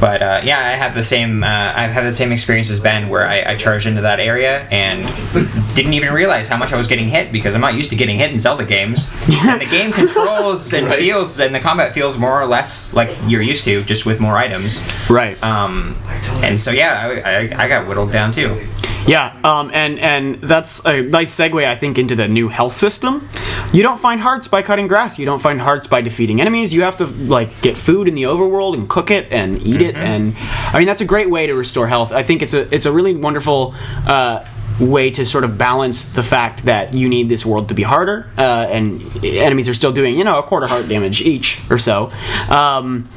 B: But uh, yeah, I have the same. Uh, I've had the same experience as Ben, where I, I charged into that area and [LAUGHS] didn't even realize how much I was getting hit because I'm not used to getting hit in Zelda games. [LAUGHS] and the game controls and
C: Right.
B: feels, and the combat feels more or less like you're used to, just with more items.
A: Right.
B: Um, and so yeah, I, I, I got whittled down too.
A: Yeah, um, and and that's a nice segue, I think, into the new health system. You don't find hearts by cutting grass. You don't find hearts by defeating enemies. You have to like get food in the overworld and cook it and eat it. And I mean, that's a great way to restore health. I think it's a it's a really wonderful. Uh, way to sort of balance the fact that you need this world to be harder uh, and enemies are still doing you know a quarter heart damage each or so um,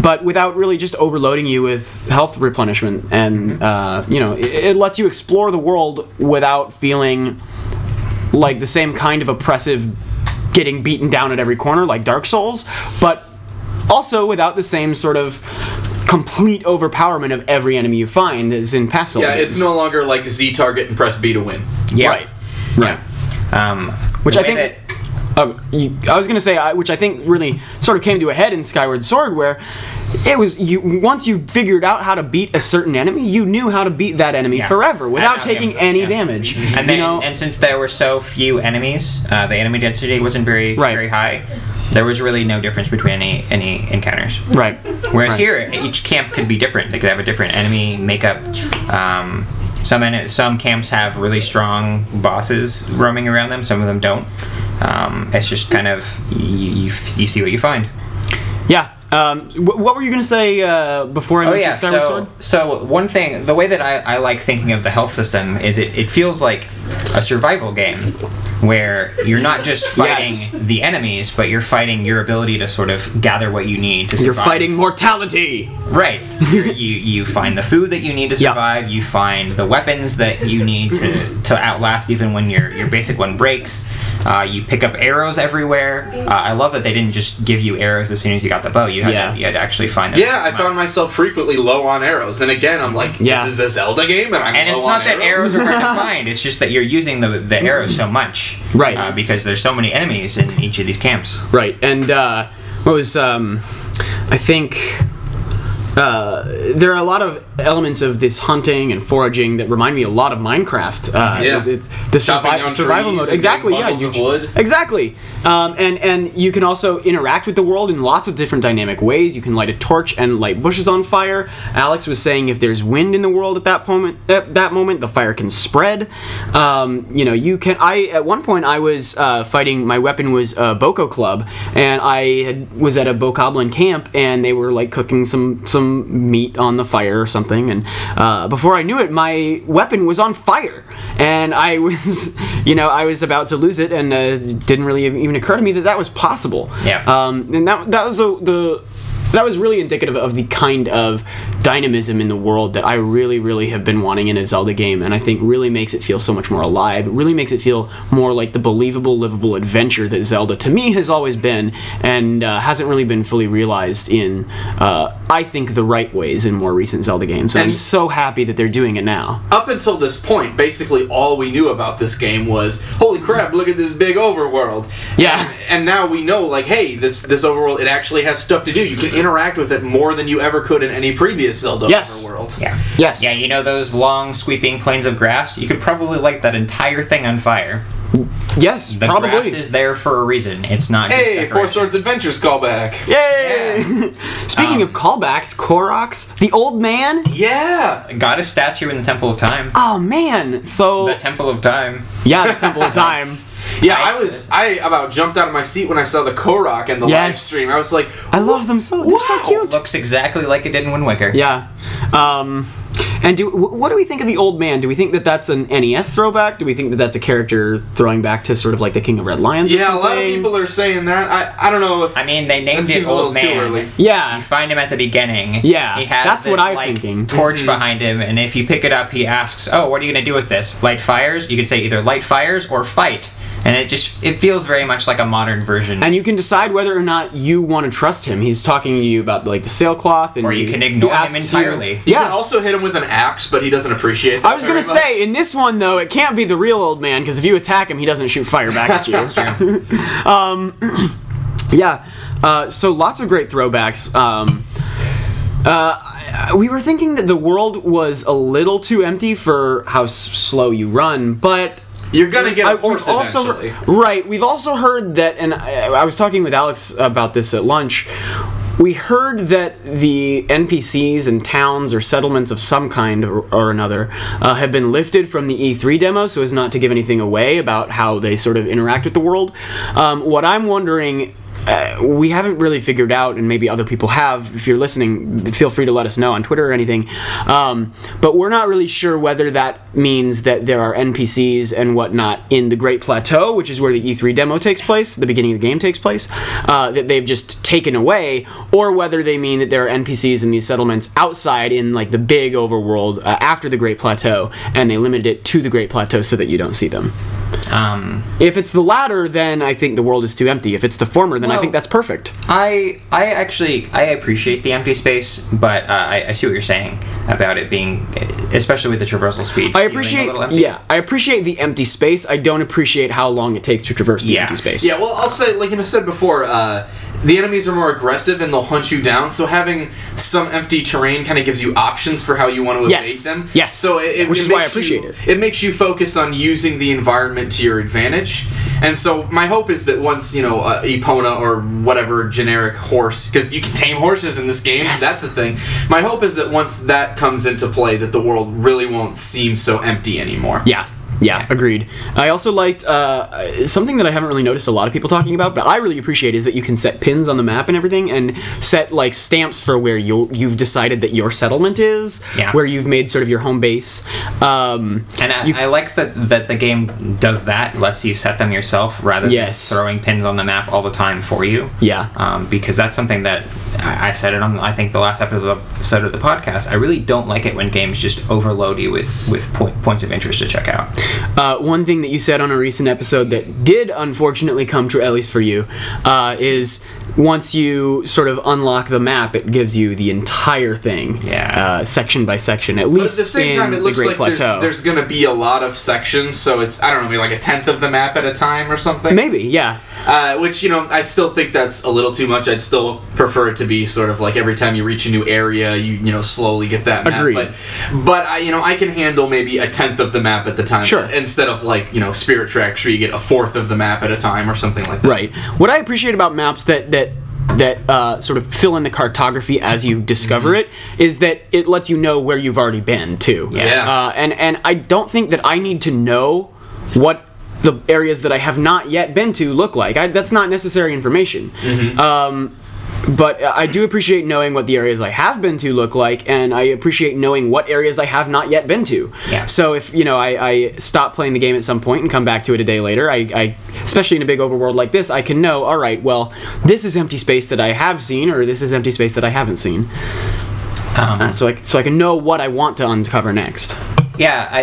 A: but without really just overloading you with health replenishment and uh, you know it, it lets you explore the world without feeling like the same kind of oppressive getting beaten down at every corner like dark souls but also without the same sort of complete overpowerment of every enemy you find as in past Zelda
C: yeah, it's no longer like Z target and press B to win.
B: Yeah.
A: right right
B: Um,
A: Which
B: the
A: I think-
B: that-
A: um, you, I was gonna say, I, which I think really sort of came to a head in Skyward Sword, where it was you once you figured out how to beat a certain enemy, you knew how to beat that enemy
B: Yeah.
A: forever without taking any
B: yeah.
A: damage.
B: and
A: you
B: then, and since there were so few enemies, uh, the enemy density wasn't very
A: Right.
B: very high. There was really no difference between any any encounters.
A: right.
B: Whereas
A: Right.
B: here, each camp could be different. They could have a different enemy makeup. Um, some some camps have really strong bosses roaming around them. Some of them don't. Um, it's just kind of you, you, you see what you find.
A: Yeah. Um, wh- what were you gonna say uh, before I
B: Oh yeah.
A: Skyward
B: So
A: Sword?
B: so one thing, the way that I, I like thinking of the health system is it, it feels like a survival game where you're not just [LAUGHS] fighting
A: Yes.
B: the enemies, but you're fighting your ability to sort of gather what you need to survive.
A: You're fighting mortality.
B: Right. [LAUGHS] You you find the food that you need to survive. You find the weapons that you need to, [LAUGHS] to outlast even when your your basic one breaks. Uh, you pick up arrows everywhere. Uh, I love that they didn't just give you arrows as soon as you got the bow. You had
A: Yeah.
B: to, you had to actually find them.
C: Yeah, I found myself frequently low on arrows, and again, I'm like,
A: Yeah.
C: this is a Zelda game, and I'm
B: And it's not
C: on
B: that arrows are hard to [LAUGHS] find. It's just that you're using the the arrows so much.
A: Right.
B: Uh, because there's so many enemies in each of these camps.
A: Right. And uh, what was um, I think. Uh, there are a lot of elements of this hunting and foraging that remind me a lot of Minecraft. Uh,
C: Yeah.
A: it's the survi- survival mode. Exactly. Yeah. you-. Exactly. Um, and and you can also interact with the world in lots of different dynamic ways. You can light a torch and light bushes on fire. Alex was saying if there's wind in the world at that moment, at that moment, the fire can spread. Um, you know, you can. I at one point I was uh, fighting. My weapon was a Boko club, and I had, was at a Bokoblin camp, and they were like cooking some some meat on the fire or something. And uh, before I knew it, my weapon was on fire, and I [LAUGHS] was, you know, I was about to lose it, and uh, it didn't really even occur to me that that was possible.
B: Yeah.
A: Um, and that that was a, the that was really indicative of the kind of dynamism in the world that I really, really have been wanting in a Zelda game, and I think really makes it feel so much more alive. It really makes it feel more like the believable, livable adventure that Zelda, to me, has always been, and uh, hasn't really been fully realized in, uh, I think, the right ways in more recent Zelda games. And I'm so happy that they're doing it now.
C: Up until this point, basically all we knew about this game was, holy crap, look at this big overworld.
A: Yeah.
C: And, and now we know, like, hey, this this overworld, it actually has stuff to do. You can interact with it more than you ever could in any previous Zelda
A: Yes.
C: overworld.
B: Yeah.
A: Yes.
B: Yeah, you know those long sweeping plains of grass? You could probably light that entire thing on fire.
A: Yes,
B: The
A: probably.
B: grass is there for a reason. It's not just
C: Hey, Four. Swords Adventures callback.
A: Yay! [LAUGHS] Speaking
B: Um,
A: of callbacks, Koroks, the old man.
C: Yeah.
B: Got a statue in the Temple of Time.
A: Oh man! So
B: The Temple of Time.
A: yeah, the Temple of [LAUGHS] Time.
C: Yeah,
B: I'd
C: I was I about jumped out of my seat when I saw the Korok and the
A: Yes.
C: live stream. I was like,
A: I love them so. They're so cute.
B: Looks exactly like it did in Wind Waker.
A: Yeah. Um, And do what do we think of the old man? Do we think that that's an NES throwback? Do we think that that's a character throwing back to sort of like the King of Red Lions? or
C: Yeah, a lot of people are saying that. I, I don't know if
B: I mean, they named
C: That
B: it
C: seems a little
B: Old
C: too
B: Man.
C: early.
A: Yeah.
B: You find him at the beginning.
A: Yeah,
B: He has
A: that's
B: this,
A: what I'm
B: like,
A: thinking.
B: torch behind him, and if you pick it up, he asks, "Oh, what are you gonna do with this? Light fires?" You could say either light fires or fight, and it just it feels very much like a modern version.
A: And you can decide whether or not you want to trust him. He's talking to you about like the sailcloth, and
B: Or you
A: he-
B: can ignore him
A: asks you-
B: entirely.
C: you
A: yeah,
C: can also hit him with an axe, but he doesn't appreciate that.
A: I was gonna
C: much.
A: say in this one though, it can't be the real old man because if you attack him, he doesn't shoot fire back at you.
B: That's true. [LAUGHS] [CLEARS THROAT]
A: Yeah. Uh, so lots of great throwbacks. Um, uh, we were thinking that the world was a little too empty for how s- slow you run, but
C: You're gonna get
A: I-
C: a horse
A: we've also
C: eventually.
A: right. We've also heard that, and I, I was talking with Alex about this at lunch. We heard that the NPCs and towns or settlements of some kind or, or another uh, have been lifted from the E3 demo, so as not to give anything away about how they sort of interact with the world. Um, what I'm wondering. Uh, we haven't really figured out, and maybe other people have. If you're listening, feel free to let us know on Twitter or anything. Um, but we're not really sure whether that means that there are NPCs and whatnot in the Great Plateau, which is where the E3 demo takes place, the beginning of the game takes place, uh, that they've just taken away, or whether they mean that there are NPCs in these settlements outside in like the big overworld uh, after the Great Plateau, and they limited it to the Great Plateau so that you don't see them.
B: Um,
A: If it's the latter, then I think the world is too empty. If it's the former, then I think that's perfect.
B: I I actually I appreciate the empty space, but uh, I, I see what you're saying about it being, especially with the traversal speed.
A: I
B: feeling
A: appreciate,
B: a empty.
A: yeah, I appreciate the empty space. I don't appreciate how long it takes to traverse the
B: Yeah.
A: empty space.
C: Yeah, well, I'll say, like I said before, uh, the enemies are more aggressive and they'll hunt you down. So having some empty terrain kind of gives you options for how you want to
A: Yes.
C: evade them.
A: Yes.
C: So it, it
A: Which
C: it
A: is why I
C: makes
A: appreciate
C: you,
A: it.
C: It makes you focus on using the environment to your advantage. And so my hope is that once you know uh, Epona or whatever generic horse, because you can tame horses in this game.
A: Yes.
C: That's the thing. My hope is that once that comes into play, that the world really won't seem so empty anymore.
A: Yeah. Yeah, agreed. I also liked uh, something that I haven't really noticed a lot of people talking about, but I really appreciate is that you can set pins on the map and everything, and set like stamps for where you you've decided that your settlement is,
B: Yeah.
A: where you've made sort of your home base. Um,
B: And I,
A: You-
B: I like that that the game does that, lets you set them yourself rather
A: Yes.
B: than throwing pins on the map all the time for you.
A: Yeah.
B: Um, because that's something that I, I said it on I think the last episode episode of the podcast. I really don't like it when games just overload you with with point, points of interest to check out.
A: Uh, one thing that you said on a recent episode that did unfortunately come true, at least for you, uh, is once you sort of unlock the map, it gives you the entire thing,
B: Yeah.
A: uh, section by section. At
C: But
A: least
C: at the same
A: in
C: time, it
A: the
C: looks
A: Great
C: like
A: Plateau.
C: there's, there's going to be a lot of sections, so it's I don't know, maybe like a tenth of the map at a time or something.
A: Maybe, yeah.
C: Uh, which you know, I still think that's a little too much. I'd still prefer it to be sort of like every time you reach a new area, you you know slowly get that map.
A: Agreed.
C: But but I you know I can handle maybe a tenth of the map at the time.
A: Sure.
C: Instead of like you know Spirit Tracks where you get a fourth of the map at a time or something like that.
A: Right. What I appreciate about maps that that that uh, sort of fill in the cartography as you discover it is that it lets you know where you've already been too.
C: Yeah.
A: Uh, and and I don't think that I need to know what the areas that I have not yet been to look like. I, that's not necessary information. Um, but I do appreciate knowing what the areas I have been to look like, and I appreciate knowing what areas I have not yet been to.
B: Yeah.
A: So if you know I, I stop playing the game at some point and come back to it a day later, I, I especially in a big overworld like this, I can know. All right, well, this is empty space that I have seen, or this is empty space that I haven't seen.
B: Um,
A: Uh, so I so I can know what I want to uncover next.
B: Yeah, I,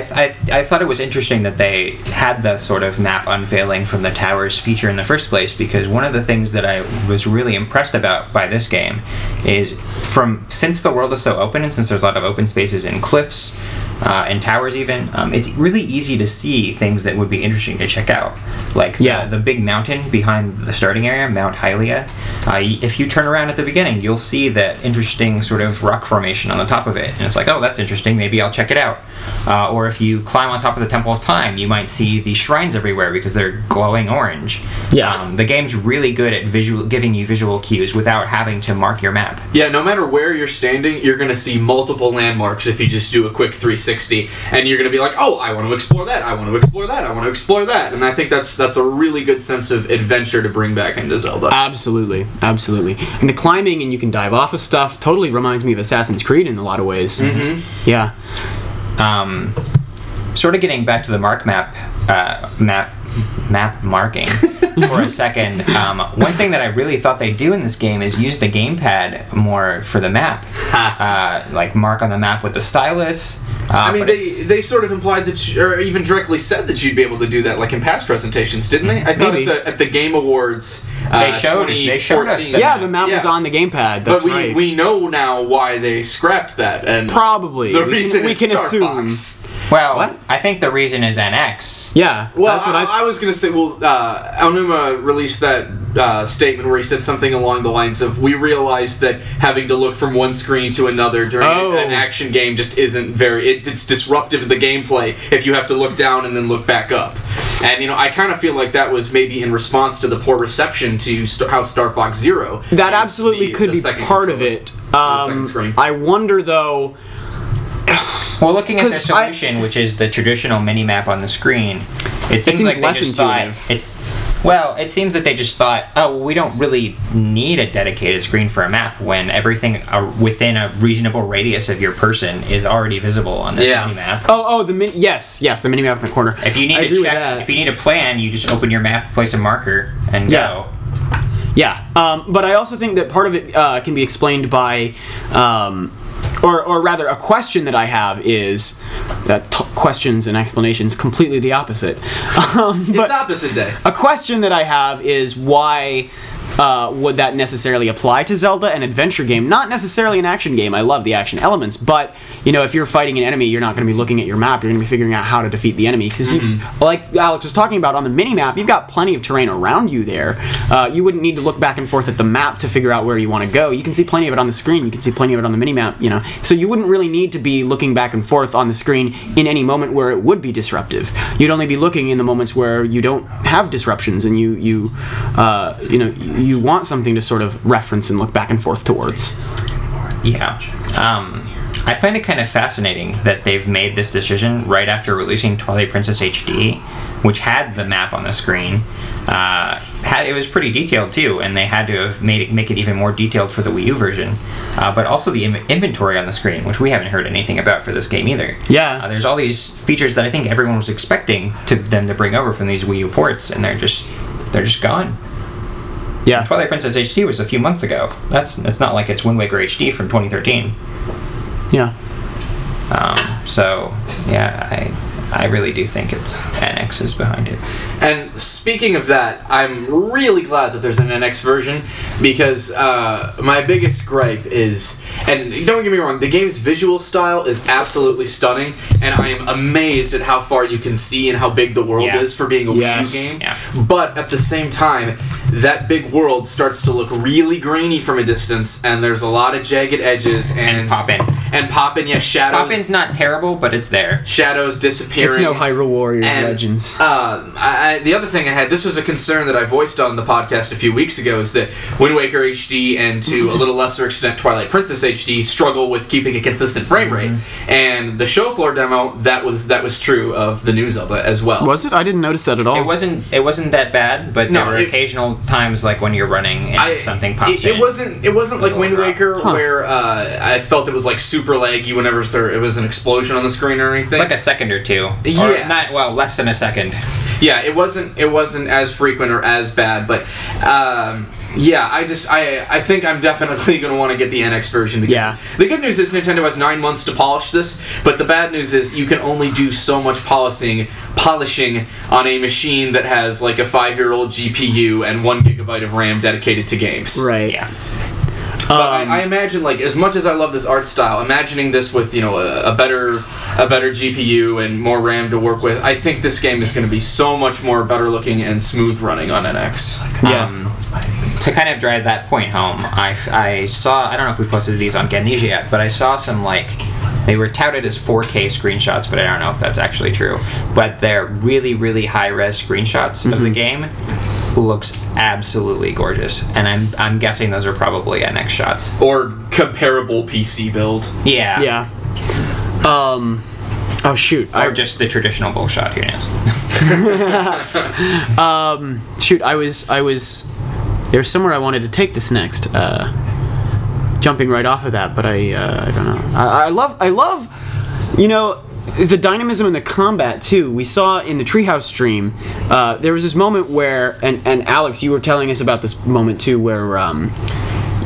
B: I, I thought it was interesting that they had the sort of map unveiling from the towers feature in the first place because one of the things that I was really impressed about by this game is from since the world is so open and since there's a lot of open spaces and cliffs uh, and towers even, um, it's really easy to see things that would be interesting to check out. Like the-
A: Yeah.
B: the, big mountain behind the starting area, Mount Hylia. Uh, if you turn around at the beginning, you'll see that interesting sort of rock formation on the top of it. And it's like, oh, that's interesting. Maybe I'll check it out. Uh, or if you climb on top of the Temple of Time, you might see the shrines everywhere because they're glowing orange.
A: Yeah.
B: Um, the game's really good at visual, giving you visual cues without having to mark your map.
C: Yeah, no matter where you're standing, you're going to see multiple landmarks if you just do a quick 360 360, and you're going to be like, oh, I want to explore that, I want to explore that, I want to explore that, and I think that's that's a really good sense of adventure to bring back into Zelda.
A: Absolutely, absolutely. And the climbing and you can dive off of stuff totally reminds me of Assassin's Creed in a lot of ways. Mm-hmm. Yeah.
B: um, sort of getting back to the mark map uh, map map marking for a [LAUGHS] second um, one thing that i really thought they'd do in this game is use the gamepad more for the map [LAUGHS] uh, like mark on the map with the stylus uh,
C: I mean, they,
B: it's-
C: they sort of implied that, you, or even directly said that you'd be able to do that, like in past presentations, didn't they? I thought at
A: Maybe.
C: the, at the Game Awards, uh,
B: They showed- they showed us
C: 2014,
B: the-
A: Yeah, the map was on the gamepad. That's
C: But we,
A: right.
C: we know now why they scrapped that, and
A: Probably.
C: the
A: we
C: reason
A: can, we
C: is
A: can
C: Star
A: assume.
C: Fox.
B: Well
A: What?
B: i think the reason is nx
A: Yeah.
C: Well,
A: that's what
C: I,
A: I.
C: I was gonna say. Well, uh, Aonuma released that uh, statement where he said something along the lines of, "We realized that having to look from one screen to another during
A: Oh.
C: an action game just isn't very. It, it's disruptive of the gameplay if you have to look down and then look back up." And you know, I kind of feel like that was maybe in response to the poor reception to St- how Star Fox Zero.
A: that absolutely
C: the-
A: could
C: the
A: be part of it. Um. I wonder though.
B: Well, looking at their
A: 'Cause I-
B: solution, which is the traditional mini map on the screen, it seems,
A: seems
B: like they
A: less
B: just thought it's. Well, it seems that they just thought, oh, well, we don't really need a dedicated screen for a map when everything uh, within a reasonable radius of your person is already visible on this
C: Yeah.
B: mini map.
A: Oh, oh, the mini. yes, yes, the mini map in the corner.
B: If you need
A: I
B: to
A: agree
B: check,
A: that.
B: if you need a plan, you just open your map, place a marker, and
A: Yeah.
B: go.
A: Yeah, um, but I also think that part of it uh, can be explained by, um, or, or rather, a question that I have is that t- questions and explanations completely the opposite. [LAUGHS] Um, but
C: it's opposite day.
A: a question that I have is why. Uh, would that necessarily apply to Zelda, an adventure game? Not necessarily an action game. I love the action elements, but you know, if you're fighting an enemy, you're not going to be looking at your map. You're going to be figuring out how to defeat the enemy because, like Alex was talking about on the mini map, you've got plenty of terrain around you there. Uh, you wouldn't need to look back and forth at the map to figure out where you want to go. You can see plenty of it on the screen. You can see plenty of it on the mini map. You know, so you wouldn't really need to be looking back and forth on the screen in any moment where it would be disruptive. You'd only be looking in the moments where you don't have disruptions and you you uh, you know you want something to sort of reference and look back and forth towards.
B: Yeah. Um, I find it kind of fascinating that they've made this decision right after releasing Twilight Princess HD, which had the map on the screen. Uh, had, it was pretty detailed too, and they had to have made it make it even more detailed for the Wii U version. Uh, but also the Im- inventory on the screen, which we haven't heard anything about for this game either.
A: Yeah.
B: Uh, there's all these features that I think everyone was expecting to them to bring over from these Wii U ports, and they're just they're just gone.
A: Yeah.
B: Twilight Princess HD was a few months ago. That's it's not like it's Wind Waker HD from 2013.
A: Yeah.
B: Um, so yeah, I I really do think it's NX is behind it.
C: And speaking of that, I'm really glad that there's an NX version because uh, my biggest gripe is, and don't get me wrong, the game's visual style is absolutely stunning, and I am amazed at how far you can see and how big the world
B: Yeah.
C: is for being a
A: Yes.
C: Wii U game.
B: Yeah.
C: But at the same time, that big world starts to look really grainy from a distance, and there's a lot of jagged edges and,
B: And Poppin.
C: and poppin. Yeah, shadows.
B: Poppin's not terrible, but it's there.
C: Shadows disappearing.
A: It's no Hyrule Warriors
C: And,
A: Legends.
C: Uh, I, I, the other thing I had, this was a concern that I voiced on the podcast a few weeks ago, is that Wind Waker HD and to a little lesser extent Twilight Princess HD struggle with keeping a consistent frame rate. And the show floor demo, that was that was true of the new Zelda as well.
A: Was it? I didn't notice that at all.
B: It wasn't it wasn't that bad, but
C: No,
B: there were
C: it-
B: occasional times like when you're running and
C: I,
B: something pops
C: it, it
B: in.
C: wasn't. It wasn't like Wind
B: drop.
C: Waker,
A: Huh.
C: where uh, I felt it was like super laggy whenever there it was an explosion on the screen or anything.
B: It's like a second or two.
C: Yeah.
B: Or not well, less than a second.
C: yeah, it wasn't it wasn't as frequent or as bad, but um, yeah, I just I I think I'm definitely gonna want to get the NX version because
A: Yeah.
C: the good news is Nintendo has nine months to polish this, but the bad news is you can only do so much polishing polishing on a machine that has like a five year old GPU and one gigabyte of RAM dedicated to games.
A: right.
B: Yeah.
C: But
A: Um,
C: I, I imagine, like, as much as I love this art style, imagining this with you know a, a better a better GPU and more RAM to work with, I think this game is going to be so much more better looking and smooth running on NX.
A: Yeah.
B: Um, to kind of drive that point home, I, I saw I don't know if we posted these on Gamnesia yet, but I saw some like they were touted as 4K screenshots, but I don't know if that's actually true. But they're really really high res screenshots of
A: Mm-hmm.
B: the game. Looks absolutely gorgeous, and I'm I'm guessing those are probably NX shots.
C: Or comparable PC build.
B: Yeah.
A: Yeah. Um, Oh shoot!
B: or
A: I,
B: just the traditional bullshot. Who knows? [LAUGHS]
A: shoot! I was I was there's somewhere I wanted to take this next. Uh, jumping right off of that, but I uh, I don't know. I, I love I love you know the dynamism in the combat too. We saw in the Treehouse stream uh, there was this moment where and and Alex, you were telling us about this moment too, where. Um,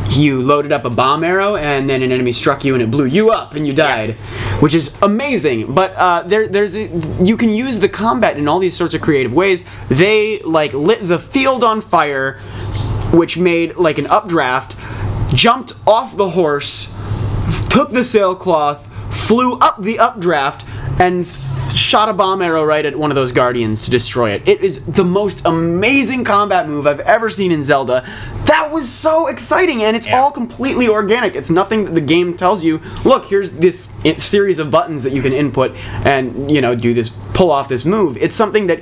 A: you loaded up a bomb arrow and then an enemy struck you and it blew you up and you died which is amazing but uh, there, there's a, you can use the combat in all these sorts of creative ways they like lit the field on fire which made like an updraft jumped off the horse took the sailcloth flew up the updraft and shot a bomb arrow right at one of those guardians to destroy it. It is the most amazing combat move I've ever seen in Zelda. That was so exciting, and it's
B: Yeah.
A: all completely organic. It's nothing that the game tells you. Look, here's this series of buttons that you can input, and you know, do this, pull off this move. It's something that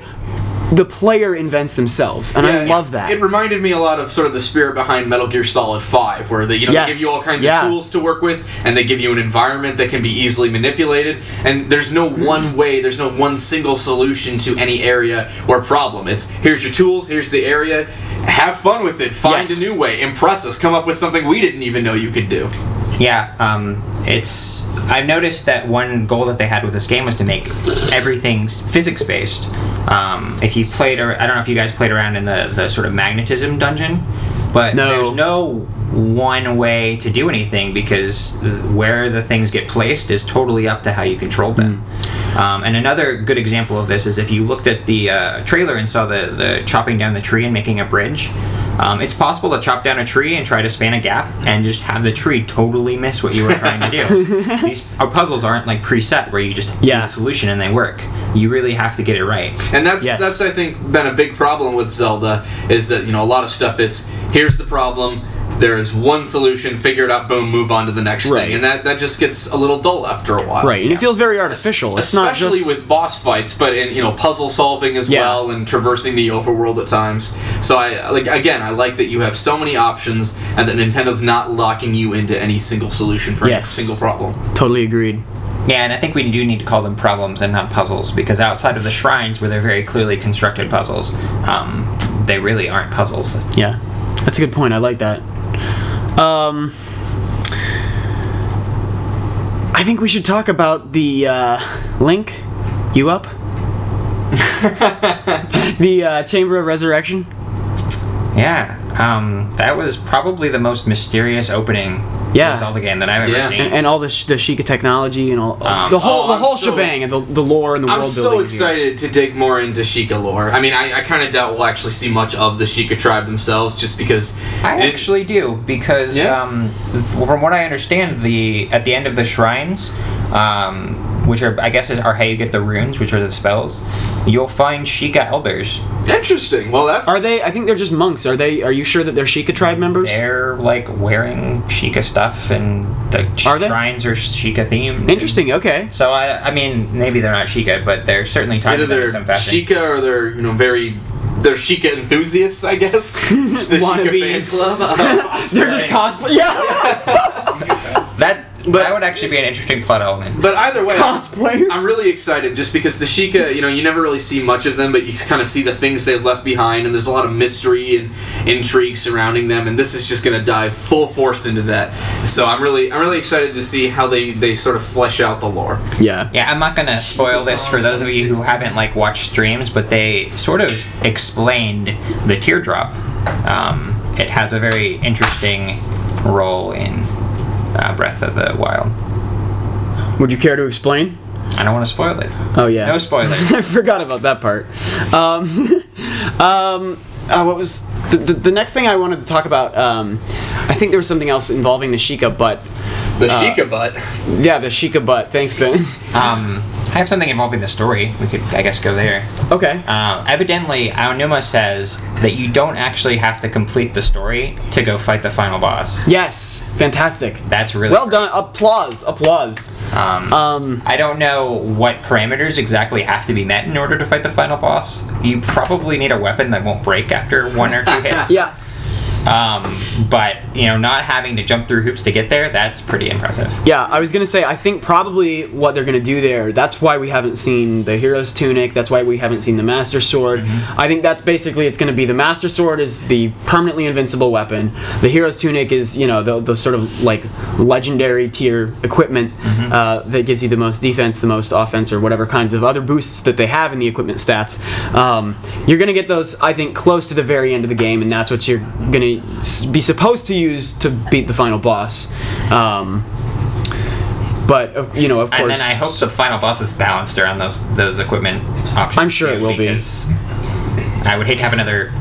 A: the player invents themselves, and I love that.
C: It reminded me a lot of sort of the spirit behind Metal Gear Solid 5, where they, you know,
A: Yes,
C: they give you all kinds
A: yeah.
C: of tools to work with, and they give you an environment that can be easily manipulated, and there's no one way, there's no one single solution to any area or problem. It's here's your tools, here's the area, have fun with it, find
A: Yes.
C: a new way, impress us, come up with something we didn't even know you could do.
B: Yeah, um, it's. I've noticed that one goal that they had with this game was to make everything physics based. Um, if you played, or I don't know if you guys played around in the, the sort of magnetism dungeon, but
A: No.
B: there's no one way to do anything because where the things get placed is totally up to how you control them. Um, and another good example of this is if you looked at the uh, trailer and saw the, the chopping down the tree and making a bridge. Um, it's possible to chop down a tree and try to span a gap and just have the tree totally miss what you were trying to do. [LAUGHS] These uh, puzzles aren't like preset where you just
A: Yeah.
B: the solution and they work. You really have to get it right.
C: And that's
A: Yes.
C: that's I think been a big problem with Zelda is that you know a lot of stuff it's here's the problem there is one solution figure it out boom move on to the next
A: Right.
C: thing and that that just gets a little dull after a while.
A: right, and it feels very artificial. It's not
C: Especially
A: just
C: with boss fights, but in you know puzzle solving as
A: Yeah.
C: well and traversing the overworld at times. So I like again I like that you have so many options and that Nintendo's not locking you into any single solution for
A: Yes.
C: any single problem.
A: totally agreed.
B: Yeah, and I think we do need to call them problems and not puzzles because outside of the shrines where they're very clearly constructed puzzles, um, they really aren't puzzles.
A: Yeah, that's a good point. I like that. Um, I think we should talk about the uh, link. You up? [LAUGHS] the uh, Chamber of Resurrection.
B: Yeah, um, that was probably the most mysterious opening
A: Yeah.
B: to a Zelda game that I've ever
C: Yeah.
B: seen.
A: And, and all the, sh- the Sheikah technology and all
B: Um,
A: the whole
C: oh,
A: the whole
C: so-
A: shebang and the, the lore and the world building.
C: I'm so
A: building. here.
C: excited to dig more into Sheikah lore. I mean, I, I kind of doubt we'll actually see much of the Sheikah tribe themselves, just because.
B: I
C: it-
B: actually do because
C: Yeah?
B: um, from what I understand, the at the end of the shrines, um, which are I guess is, are how you get the runes, which are the spells, you'll find Sheikah elders.
C: Interesting. Well, that's
A: Are they? I think they're just monks. Are they? Are you sure that they're Sheikah tribe members?
B: They're like wearing Sheikah stuff, and the
A: Are they?
B: shrines are Sheikah themed.
A: Interesting. Okay.
B: So I, I mean, maybe they're not Sheikah, but they're certainly tied
C: either
B: to them
C: they're
B: in some fashion.
C: Sheikah or they're you know very they're Sheikah enthusiasts, I guess. [LAUGHS] the Sheikah fan
A: Wannabes.
C: club. Uh, [LAUGHS]
A: They're just cosplay. Yeah. [LAUGHS]
B: That
C: But-
B: that would actually be an interesting plot element.
C: but either way, I'm-
A: Cosplayers.
C: I'm really excited just because the Sheikah, you know, you never really see much of them, but you kind of see the things they've left behind, and there's a lot of mystery and intrigue surrounding them, and this is just going to dive full force into that. So I'm really, I'm really excited to see how they they sort of flesh out the lore.
A: Yeah.
B: Yeah, I'm not gonna spoil this for those of you who haven't like watched streams, but they sort of explained the teardrop. Um, it has a very interesting role in uh, Breath of the Wild.
A: Would you care to explain?
B: I don't want to spoil it.
A: Oh yeah.
B: No spoilers. [LAUGHS]
A: I forgot about that part. Um, [LAUGHS] um, uh, what was the, the, the next thing I wanted to talk about? Um, I think there was something else involving the Sheikah butt.
C: The Sheikah butt.
A: Yeah, the Sheikah butt. Thanks, Ben.
B: um, I have something involving the story. We could, I guess, go there.
A: okay.
B: Uh, evidently, Aonuma says that you don't actually have to complete the story to go fight the final boss.
A: Yes. Fantastic.
B: That's really
A: Well
B: great.
A: done. Applause. Applause.
B: Um,
A: Um,
B: I don't know what parameters exactly have to be met in order to fight the final boss. You probably need a weapon that won't break after one or two [LAUGHS] hits.
A: yeah.
B: Um, but you know, not having to jump through hoops to get there, that's pretty impressive.
A: Yeah, I was gonna say I think probably what they're gonna do there. That's why we haven't seen the hero's tunic. That's why we haven't seen the master sword. I think that's basically it's gonna be the master sword is the permanently invincible weapon. The hero's tunic is you know the, the sort of like legendary tier equipment uh, that gives you the most defense, the most offense, or whatever kinds of other boosts that they have in the equipment stats. Um, you're gonna get those I think close to the very end of the game, and that's what you're gonna be supposed to use to beat the final boss. Um, but uh, you know, of course,
B: And then I hope the final boss is balanced around those those equipment options.
A: I'm sure it will be.
B: I would hate to have another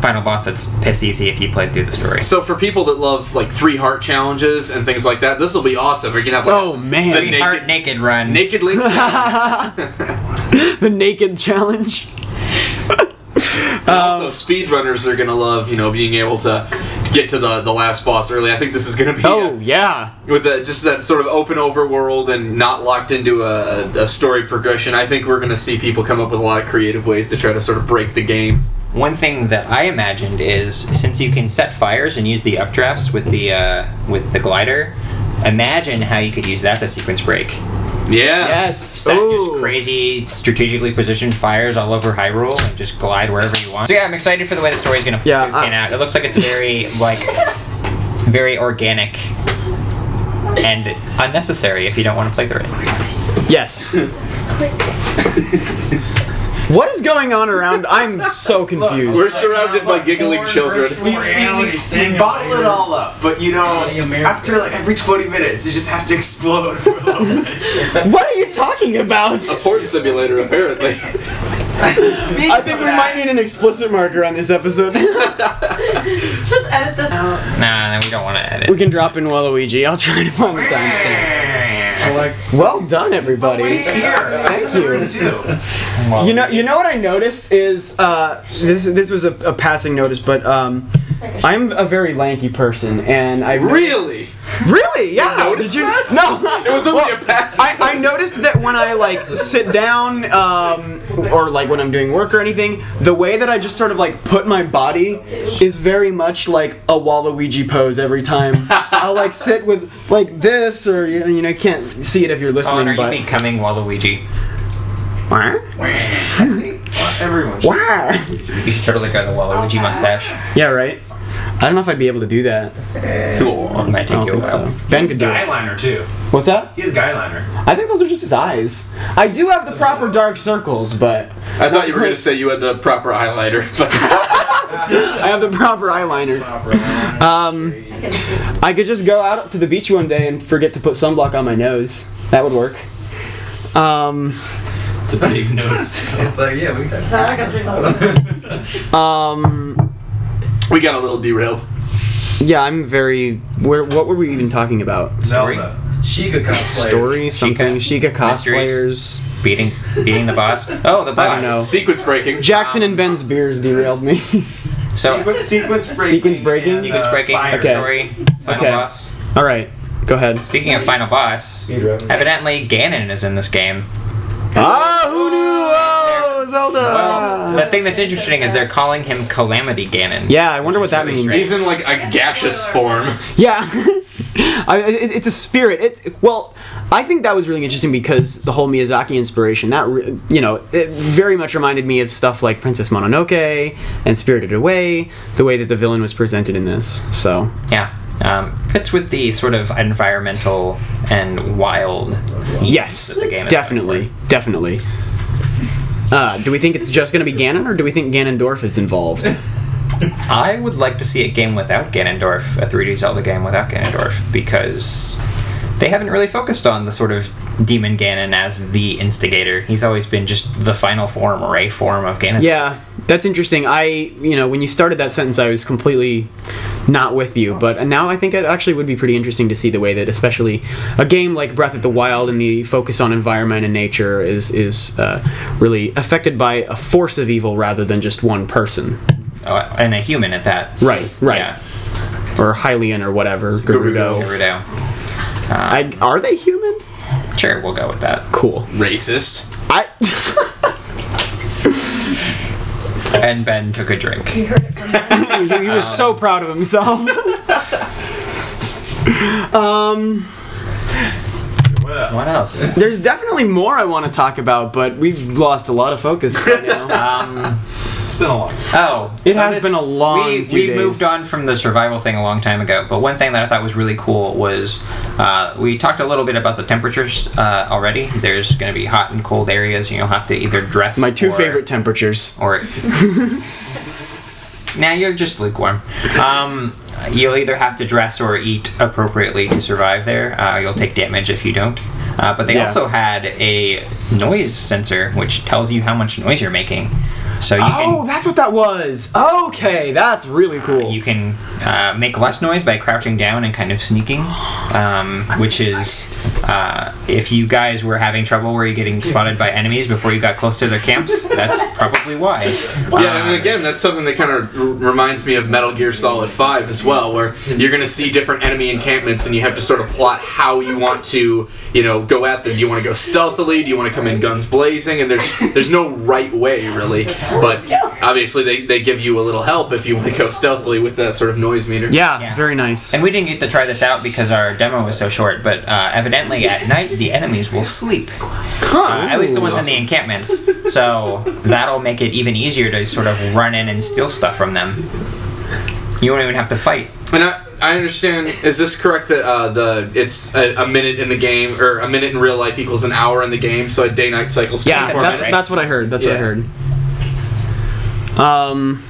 B: final boss that's piss easy if you played through the story.
C: So for people that love like three heart challenges and things like that, this will be awesome. You're gonna have like
A: Oh, man.
C: the naked,
B: heart naked run.
C: naked Link [LAUGHS] challenge. [LAUGHS] [LAUGHS]
A: the naked challenge.
C: And also, speedrunners are gonna love you know being able to get to the the last boss early. I think this is gonna be
A: Oh
C: uh,
A: yeah,
C: with the, just that sort of open overworld and not locked into a, a story progression. I think we're gonna see people come up with a lot of creative ways to try to sort of break the game.
B: One thing that I imagined is since you can set fires and use the updrafts with the uh, with the glider, imagine how you could use that to sequence break.
C: Yeah.
A: yes.
B: Set just crazy, strategically positioned fires all over Hyrule and just glide wherever you want. So yeah, I'm excited for the way the story's gonna
A: Yeah,
B: pan
A: I-
B: out. It looks like it's very [LAUGHS] like very organic and unnecessary if you don't want to play through it.
A: Yes. [LAUGHS] what is going on around? I'm so confused.
C: We're surrounded by giggling children.
G: We, we, we, we bottle it all up, but you know, after like every 20 minutes, it just has to explode for a [LAUGHS]
A: what are you talking about?
C: A porn simulator, apparently.
A: I think we might need an explicit marker on this episode.
D: Just edit this out.
B: Nah, no, we don't want to edit.
A: we can drop in Waluigi. I'll try to find the timestamp.
G: Like,
A: Well done, everybody.
G: he's here.
A: Thank you. You know, you know what I noticed is uh, this. This was a, a passing notice, but um, I'm a very lanky person, and I
C: Really?
A: Really, yeah.
C: noticed
A: Did you?
C: that?
A: No,
C: It was only a pass.
A: I, I noticed that when I like sit down, um, or like when I'm doing work or anything, the way that I just sort of like put my body is very much like a Waluigi pose every time. [LAUGHS] I'll like sit with like this, or you know, you know, can't see it if you're listening,
B: and are
A: but.
B: you becoming Waluigi?
A: Wah?
G: Everyone.
A: Wah?
B: You should totally go the Waluigi mustache.
A: Yeah, right. I don't know if I'd be able to do that.
B: Cool. It might
A: I don't
B: take you a
A: think so. Ben
H: He's
A: could do it.
H: eyeliner too.
A: What's that?
H: He's guyliner.
A: I think those are just his eyes. I do have the proper dark circles, but
C: I thought you were going to say you had the proper eyeliner, but [LAUGHS] [LAUGHS]
A: I have the proper eyeliner. Um,
D: I can see.
A: I could just go out to the beach one day and forget to put sunblock on my nose. That would work. Um,
H: It's a big nose.
E: It's like, yeah, we can.
D: I can drink that.
A: um,
C: we got a little derailed.
A: yeah, I'm very. Where? What were we even talking about?
H: Zelda.
E: Sheikah cosplayers.
A: Story, something. Sheikah
B: Mysteries.
A: cosplayers.
B: Beating, beating the boss. Oh, the boss.
A: I don't know.
C: Sequence breaking.
A: Jackson and Ben's beers derailed me. [LAUGHS]
B: So
H: Sequence, sequence breaking.
A: Sequence breaking?
H: and,
B: sequence
H: uh,
B: breaking,
H: fire.
A: Okay.
B: story, final
A: Okay.
B: boss.
A: All right, go ahead.
B: Speaking of final boss, evidently Ganon is in this game.
A: Ah, who knew? Oh, Zelda.
B: Well, the thing that's interesting is they're calling him Calamity Ganon.
A: yeah, I wonder what that
B: really
A: means.
B: strange.
C: He's in like a gaseous form.
A: Yeah, [LAUGHS] I, it, it's a spirit. It well, I think that was really interesting because the whole Miyazaki inspiration that re- you know it very much reminded me of stuff like Princess Mononoke and Spirited Away. The way that the villain was presented in this. So
B: Yeah. Um, fits with the sort of environmental and wild themes
A: yes,
B: that the game is
A: definitely, definitely. Uh, do we think it's just going to be Ganon, or do we think Ganondorf is involved? [LAUGHS]
B: I would like to see a game without Ganondorf, a 3D Zelda game without Ganondorf, because they haven't really focused on the sort of Demon Ganon as the instigator. He's always been just the final form or a form of Ganon.
A: Yeah, that's interesting. I, you know, when you started that sentence, I was completely not with you, but now I think it actually would be pretty interesting to see the way that, especially a game like Breath of the Wild and the focus on environment and nature is is uh, really affected by a force of evil rather than just one person.
B: Oh, and a human at that.
A: Right, right.
B: Yeah.
A: Or Hylian or whatever.
C: Gerudo.
A: Gerudo.
B: Gerudo.
A: I, are they human?
B: Sure, we'll go with that.
A: Cool.
C: Racist.
A: I. [LAUGHS]
B: And Ben took a drink.
D: You heard it from me. [LAUGHS]
A: he, he was so proud of himself. [LAUGHS] Um,
B: What else?
A: there's definitely more I want to talk about, but we've lost a lot of focus right now.
B: Um,
G: It's been a long.
B: oh,
A: It has been a long
B: We,
A: few
B: we
A: days.
B: moved on from the survival thing a long time ago, but one thing that I thought was really cool was uh, we talked a little bit about the temperatures uh, already. There's going to be hot and cold areas, and you'll have to either dress.
A: My two
B: or-
A: favorite temperatures.
B: or [LAUGHS] now you're just lukewarm. Um, you'll either have to dress or eat appropriately to survive there. Uh, you'll take damage if you don't. Uh, but they
A: Yeah.
B: also had a noise sensor which tells you how much noise you're making. So you
A: Oh,
B: can
A: that's what that was. Okay, that's really cool.
B: you can uh, make less noise by crouching down and kind of sneaking, um, which is uh, if you guys were having trouble where you're getting spotted by enemies before you got close to their camps, [LAUGHS] that's probably why.
C: Yeah, and
B: Uh,
C: again, that's something that kind of r- reminds me of Metal Gear Solid 5 as well, where you're going to see different enemy encampments and you have to sort of plot how you want to, you know, go at them. Do you want to go stealthily? Do you want to come in guns blazing? And there's there's no right way, really. [LAUGHS] But obviously, they, they give you a little help if you want to go stealthily with that sort of noise meter.
A: yeah,
B: Yeah.
A: very nice.
B: And we didn't get to try this out because our demo was so short, but uh, evidently at night the enemies will sleep. Uh, at least the ones in the encampments. So that'll make it even easier to sort of run in and steal stuff from them. You won't even have to fight.
C: And I, I understand. Is this correct that uh, the it's a, a minute in the game or a minute in real life equals an hour in the game? So a day night cycle.
A: yeah,
C: 24
A: that's,
C: minutes.
A: that's what I heard. That's
C: Yeah.
A: what I heard. Um,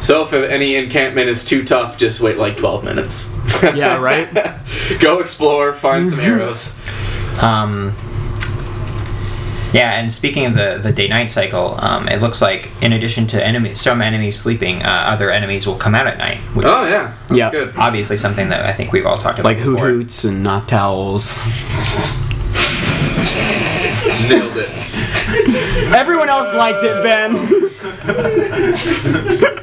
C: So if any encampment is too tough, just wait like 12 minutes. [LAUGHS]
A: yeah, right? [LAUGHS]
C: Go explore, find some arrows.
B: Um, yeah, and speaking of the, the day night cycle, um, it looks like in addition to enemies, some enemies sleeping, uh, other enemies will come out at night. Which
C: Oh
B: is
C: yeah, that's
A: Yeah.
C: good.
B: Obviously, something that I think we've all talked about
A: Like Hoothoots and noctowls.
C: Nailed it. [LAUGHS]
A: Everyone else liked it, Ben. [LAUGHS]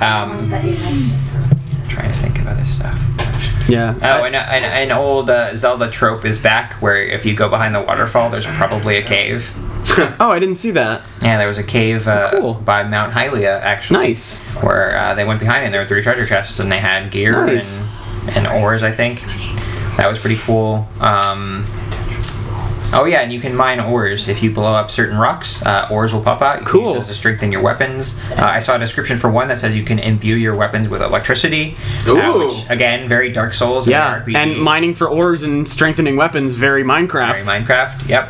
B: Um, trying to think of other stuff.
A: yeah.
B: Oh, and an, an old uh, Zelda trope is back, where if you go behind the waterfall, there's probably a cave. [LAUGHS]
A: Oh, I didn't see that.
B: Yeah, there was a cave uh,
A: Cool.
B: by Mount Hylia, actually.
A: Nice.
B: Where uh, they went behind, and there were three treasure chests, and they had gear
A: Nice.
B: and, and ores, I think. That was pretty cool. Um, oh yeah, and you can mine ores if you blow up certain rocks. Uh, ores will pop out. You can
A: Cool.
B: use those to strengthen your weapons. Uh, I saw a description for one that says you can imbue your weapons with electricity, uh,
C: Ooh.
B: which again, very Dark Souls.
A: Yeah,
B: RPG.
A: and mining for ores and strengthening weapons, very Minecraft.
B: Very Minecraft. Yep.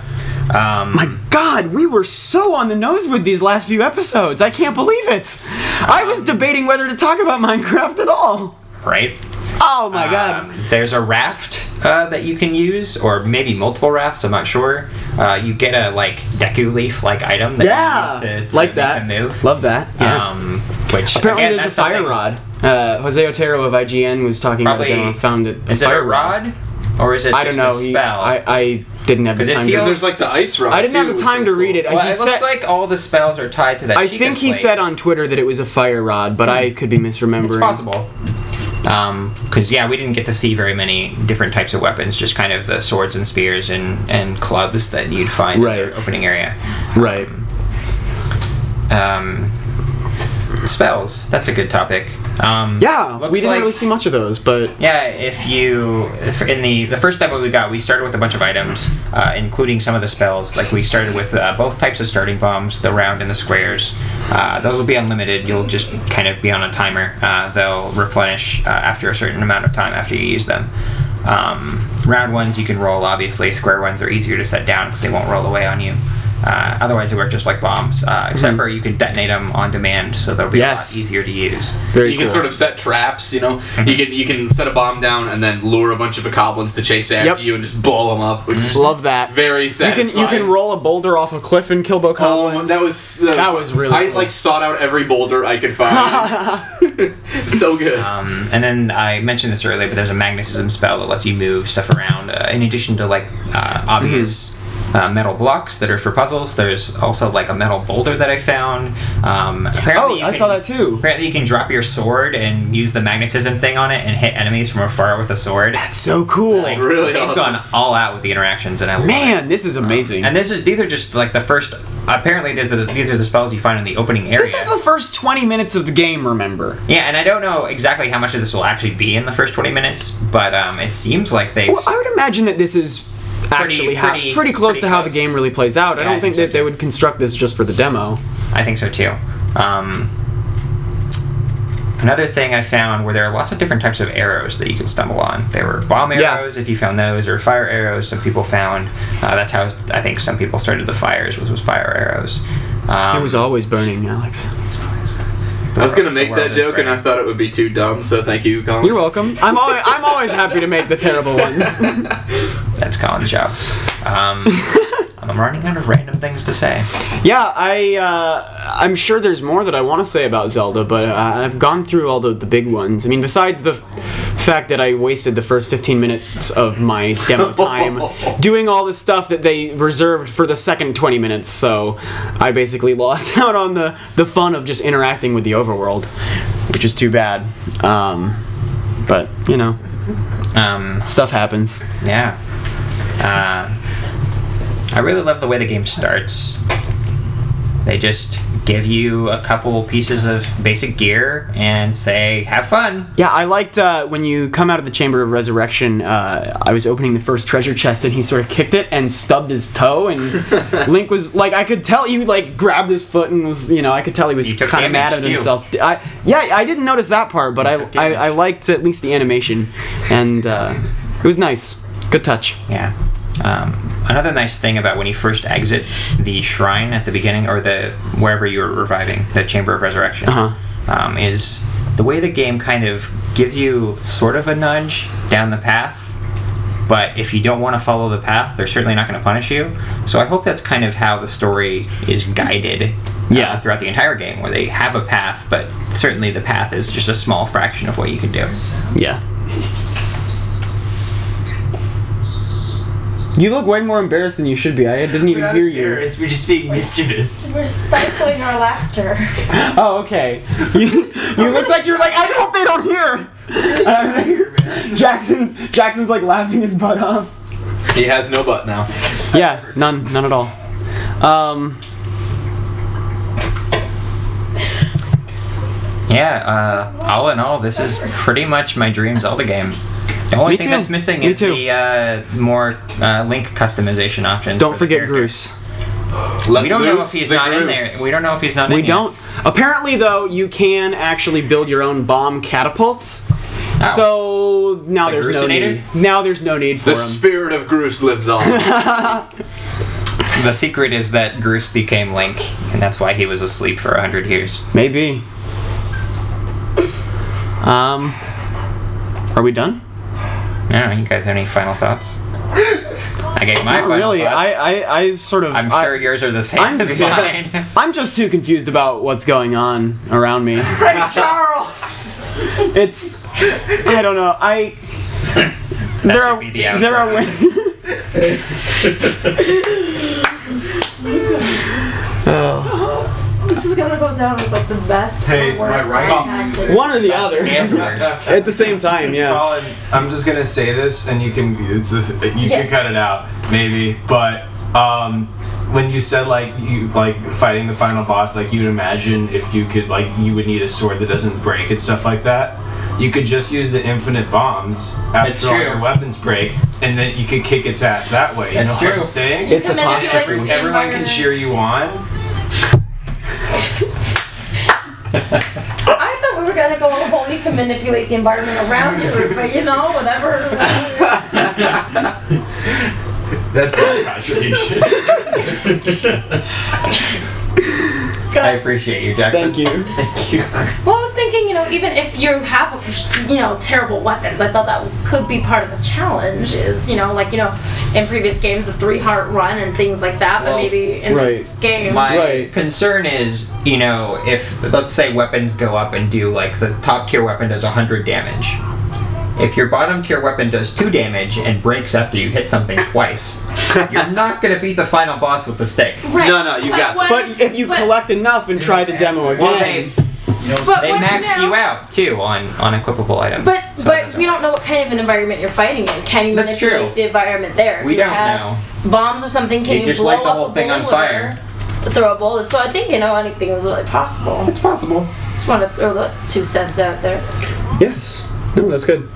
B: Um,
A: My God, we were so on the nose with these last few episodes. I can't believe it. I was debating whether to talk about Minecraft at all.
B: right.
A: Oh my God.
B: Um, there's a raft uh, that you can use, or maybe multiple rafts. I'm not sure. Uh, you get a like Deku leaf like item that
A: Yeah,
B: you use to, to
A: like
B: make
A: that.
B: them move.
A: Love that. Yeah.
B: Um, which
A: Apparently,
B: again,
A: there's a fire rod. Uh, Jose Otero of IGN was talking about
B: Probably-
A: it and found it.
B: Is it
A: fire
B: a rod, or is it
A: I
B: just
A: don't know.
B: a
A: He-
B: spell?
A: I, I didn't have the
B: 'Cause it
A: time.
B: feels-
A: to,
C: There's like the ice rod.
A: I didn't have the time to
C: cool.
A: read it.
B: well,
A: he
B: it looks
A: said-
B: like all the spells are tied to that.
A: I
B: Sheikah
A: think he
B: slate.
A: said on Twitter that it was a fire rod, but I could be misremembering.
B: It's possible. Because yeah, we didn't get to see very many different types of weapons. Just kind of the swords and spears and, and clubs that you'd find
A: Right.
B: in the opening area.
A: Right.
B: Um, spells. That's a good topic. Um,
A: Yeah, we didn't
B: like-
A: really see much of those, but
B: Yeah, if you if in the the first demo we got, we started with a bunch of items, uh, including some of the spells. Like we started with uh, both types of starting bombs, the round and the squares. Uh, those will be unlimited. You'll just kind of be on a timer. Uh, they'll replenish uh, after a certain amount of time after you use them. Um, round ones you can roll, obviously. Square ones are easier to set down because they won't roll away on you. Uh, otherwise, they work just like bombs, uh, except for you can detonate them on demand, so they'll be
A: Mm-hmm. Yes.
B: a lot easier to use.
A: very
C: You
A: cool.
C: can sort of set traps, you know. You can you can set a bomb down and then lure a bunch of goblins to chase after
A: Yep.
C: you and just blow them up, which is
A: love that.
C: very
A: You can you can roll a boulder off a cliff and kill
C: Oh,
A: bokoblins.
C: that was that,
A: That was really
C: I
A: cool.
C: like sought out every boulder I could find. [LAUGHS] so good.
B: Um, and then I mentioned this earlier, but there's a magnetism spell that lets you move stuff around. Uh, in addition to like uh, obvious uh, metal blocks that are for puzzles. There's also like a metal boulder that I found. Um, apparently
A: Oh, I
B: can-
A: saw that too.
B: Apparently, you can drop your sword and use the magnetism thing on it and hit enemies from afar with a sword.
A: That's so cool.
B: Like,
C: really
B: they've
C: awesome.
B: gone all out with the interactions, and I love it.
A: Man, this is amazing.
B: And this is these are just like the first. Apparently, the, these are the spells you find in the opening area.
A: this is the first 20 minutes of the game, remember?
B: yeah, and I don't know exactly how much of this will actually be in the first twenty minutes, but um, it seems like they've.
A: Well, I would imagine that this is actually how,
B: pretty-
A: pretty, close
B: pretty
A: to how the game really plays out. I don't
B: I
A: think,
B: think so
A: that they would construct this just for the demo.
B: I think so too. Um, another thing I found were there are lots of different types of arrows that you could stumble on. There were bomb
A: Yeah.
B: arrows if you found those, or fire arrows. Some people found. Uh, that's how I think some people started the fires was was fire arrows. Um,
A: it was always burning, Alex.
C: I was gonna make
B: that world
C: that
B: is
C: joke, and I thought it would be too dumb. So thank you, Colin.
A: You're welcome. I'm always, [LAUGHS] I'm always happy to make the terrible ones. [LAUGHS]
B: That's Colin's job. Um, [LAUGHS] I'm running out of random things to say.
A: Yeah, I uh, I'm sure there's more that I want to say about Zelda, but uh, I've gone through all the, the big ones. I mean, besides the fact that I wasted the first 15 minutes of my demo [LAUGHS] time doing all the stuff that they reserved for the second 20 minutes, so I basically lost [LAUGHS] out on the the fun of just interacting with the overworld, which is too bad. Um, but you know,
B: Um,
A: stuff happens.
B: Yeah. Uh, I really love the way the game starts. They just give you a couple pieces of basic gear and say, have fun.
A: Yeah, I liked uh, when you come out of the Chamber of Resurrection. Uh, I was opening the first treasure chest, and he sort of kicked it and stubbed his toe, and [LAUGHS] Link was like, I could tell he like grabbed his foot and was, you know, I could tell he was kind of mad at himself. I, yeah, I didn't notice that part, but I, I. I liked at least the animation, and uh, it was nice. Good touch.
B: Yeah. Um, another nice thing about when you first exit the shrine at the beginning, or the wherever you're reviving, the Chamber of Resurrection,
A: Uh-huh.
B: um, is the way the game kind of gives you sort of a nudge down the path. But if you don't want to follow the path, they're certainly not going to punish you. So I hope that's kind of how the story is guided uh, throughout the entire game, where they have a path, but certainly the path is just a small fraction of what you can do.
A: Yeah. You look way more embarrassed than you should be. I didn't even hear you.
G: Embarrassed, We're just being mischievous.
D: We're stifling our laughter. [LAUGHS]
A: Oh, okay. You, you look like you're like I hope they don't hear. [LAUGHS] Uh, Jackson's Jackson's like laughing his butt off.
C: He has no butt now.
A: Yeah, none, none at all. Um,
B: Yeah, uh, all in all, this is pretty much my dream Zelda game. The only
A: Me
B: thing
A: too.
B: that's missing
A: Me
B: is
A: too.
B: the uh, more uh, Link customization options.
A: don't
B: for the
A: forget
B: character.
A: Groose.
C: Let
B: We don't know
C: loose
B: if he's
C: the
B: not in there.
C: Groose.
B: We don't know if he's not in there.
A: We
B: yet.
A: don't. Apparently, though, you can actually build your own bomb catapults. So now
B: The
A: there's no
B: Groosinator?
A: need. Now there's no need for
C: The
A: them.
C: spirit of Groose lives on. [LAUGHS]
B: The secret is that Groose became Link, and that's why he was asleep for a hundred years.
A: Maybe. Um, are we done?
B: I don't know. You guys have any final thoughts? I gave my
A: Not
B: final
A: really.
B: thoughts.
A: I, I, I sort of.
B: I'm
A: I-
B: sure yours are the same
A: I'm,
B: as [LAUGHS] mine.
A: I'm just too confused about what's going on around me. [LAUGHS]
G: Hey, Charles! [LAUGHS]
A: It's I don't know. I there are
B: be the
A: there are
B: outro.
A: ways. Oh.
D: This is gonna go down as like the best
G: Hey,
D: or worst
G: my right
D: podcast.
A: one or the other
B: and worst. [LAUGHS]
A: at the same time. Yeah.
G: Colin, I'm just gonna say this, and you can it's a, you
D: Yeah.
G: can cut it out maybe, but um, when you said like you like fighting the final boss, like you'd imagine if you could like you would need a sword that doesn't break and stuff like that. You could just use the infinite bombs after
B: It's
G: all
B: true.
G: your weapons break, and then you could kick its ass that way. You
B: That's
G: know what I'm
B: true.
G: saying?
A: It's a
D: manipulate
A: apostrophe.
D: the
G: Everyone can
D: environment.
G: cheer you on.
D: I thought we were gonna go a whole you can manipulate the environment around you, but you know, whatever.
G: That's my contribution. [LAUGHS]
B: I appreciate you, Jackson.
A: Thank you. [LAUGHS] Thank you.
D: Well, I was thinking, you know, even if you have, you know, terrible weapons, I thought that could be part of the challenge. Is you know, like you know, in previous games, the three heart run and things like that. But maybe in this game,
B: My
A: Right.
B: concern is, you know, if let's say weapons go up and do like the top tier weapon does 100 damage. If your bottom tier weapon does two damage and breaks after you hit something [LAUGHS] twice, you're not gonna beat the final boss with the stick.
D: Right.
C: No, no, you
D: But
C: got
D: what-
A: But if you
D: but-
A: collect enough and try the demo
B: Well, they,
A: again,
E: You know,
D: But
B: they max
D: now-
B: you out too on on equipable items.
D: But
B: so
D: but
B: doesn't
D: we don't know what kind of an environment you're fighting in. Can you
B: That's
D: manipulate
B: true.
D: the environment there? If
B: We don't
D: have
B: know.
D: Bombs or something, can
B: You
D: you,
B: just
D: blow
B: light the whole thing on fire.
D: Throw a boulder. So I think you know anything is really possible.
A: it's possible.
D: Just want to throw the two cents out there.
A: Yes. No, that's good.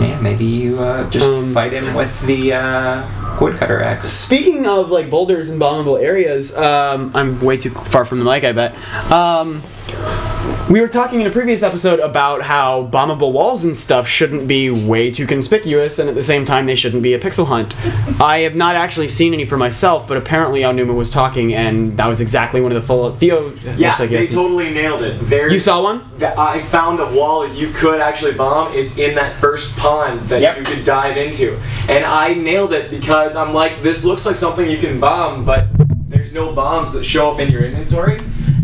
B: Yeah, maybe you uh, just
A: Um,
B: fight him with the uh, woodcutter axe.
A: Speaking of like boulders and bombable areas, um, I'm way too far from the mic, I bet. Um, we were talking in a previous episode about how bombable walls and stuff shouldn't be way too conspicuous, and at the same time, they shouldn't be a pixel hunt. I have not actually seen any for myself, but apparently Aonuma was talking, and that was exactly one of the full. Theo
I: Yeah,
A: like he
I: they totally nailed it. There's,
A: You saw one?
I: I found a wall that you could actually bomb. It's in that first pond that
B: Yep.
I: you could dive into. And I nailed it because I'm like, this looks like something you can bomb, but there's no bombs that show up in your inventory.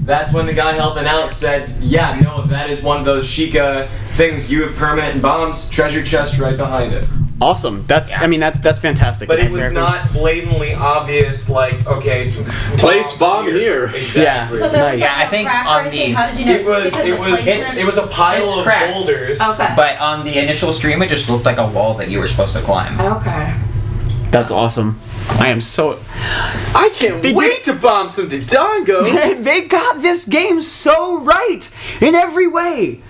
I: That's when the guy helping out said, yeah, no, that is one of those Sheikah things. You have permanent bombs, treasure chest right behind it.
A: Awesome. That's. I mean, that's that's fantastic.
I: But
A: That's
I: it was
A: exactly-
I: not blatantly obvious, like, okay,
C: Place bomb here.
I: Exactly.
D: So there
A: Nice.
B: Yeah, I think on the-
D: How did you know?
I: It was it was it was a pile
B: It's
I: of
B: cracked.
I: boulders.
D: Okay.
B: But on the initial stream, it just looked like a wall that you were supposed to climb.
D: Okay.
A: That's awesome. I am so.
C: I can't
A: They
C: wait to bomb some Dodongos. [LAUGHS]
A: they got this game so right in every way.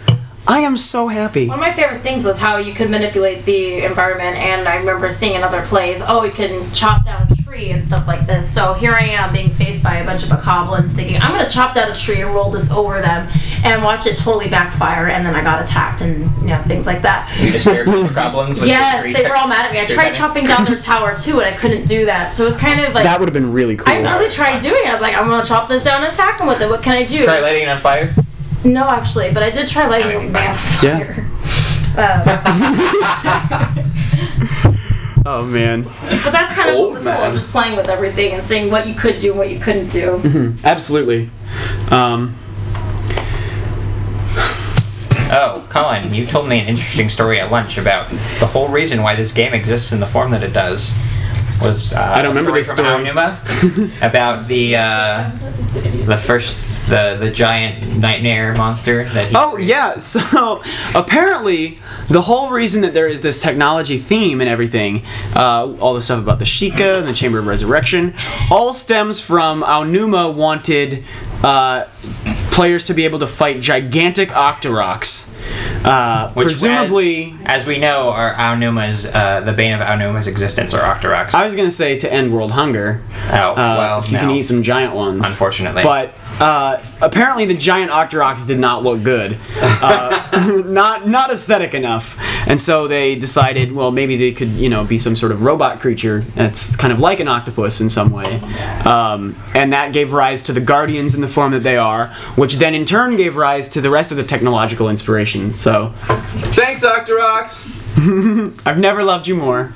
A: I am so happy.
D: One of my favorite things was how you could manipulate the environment, and I remember seeing in other plays, oh, you can chop down a tree and stuff like this. So here I am being faced by a bunch of bokoblins, thinking I'm gonna chop down a tree and roll this over them, and watch it totally backfire, and then I got attacked and you know things like that.
B: You disturbed the goblins
D: Yes, they were all mad at me. I [LAUGHS] tried chopping down their tower too, and I couldn't do that. So it was kind of like
A: That would have been really cool.
D: I really tried doing it. I was like, I'm gonna chop this down and attack them with it. What can I do?
B: Try lighting it on fire.
D: No, actually, but I did try lighting
B: I mean,
D: a man on
A: Yeah.
D: fire. [LAUGHS] Um, [LAUGHS]
A: Oh man.
D: but that's kind of
C: Old
D: what was cool,
C: man.
D: just playing with everything and seeing what you could do and what you couldn't do.
A: Absolutely. Um,
B: Oh, Colin, you told me an interesting story at lunch about the whole reason why this game exists in the form that it does. Was uh,
A: I don't
B: a
A: remember
B: story
A: this
B: from Aonuma [LAUGHS] about the uh, the first the the giant nightmare monster that he
A: oh yeah. [LAUGHS] So apparently, the whole reason that there is this technology theme and everything, uh, all the stuff about the Sheikah and the Chamber of Resurrection, all stems from Aonuma wanted uh, players to be able to fight gigantic Octoroks. Uh,
B: which
A: presumably,
B: as, as we know are Aonuma's uh, the bane of Aonuma's existence are Octoroks.
A: I was gonna say to end world hunger.
B: oh
A: Uh,
B: well,
A: if you
B: no.
A: can eat some giant ones.
B: Unfortunately.
A: But uh, apparently the giant Octoroks did not look good. Uh, [LAUGHS] not not aesthetic enough. And so they decided, well, maybe they could, you know, be some sort of robot creature that's kind of like an octopus in some way. Um, and that gave rise to the Guardians in the form that they are, which then in turn gave rise to the rest of the technological inspiration. So
C: Thanks, Doctor Octoroks. [LAUGHS]
A: I've never loved you more.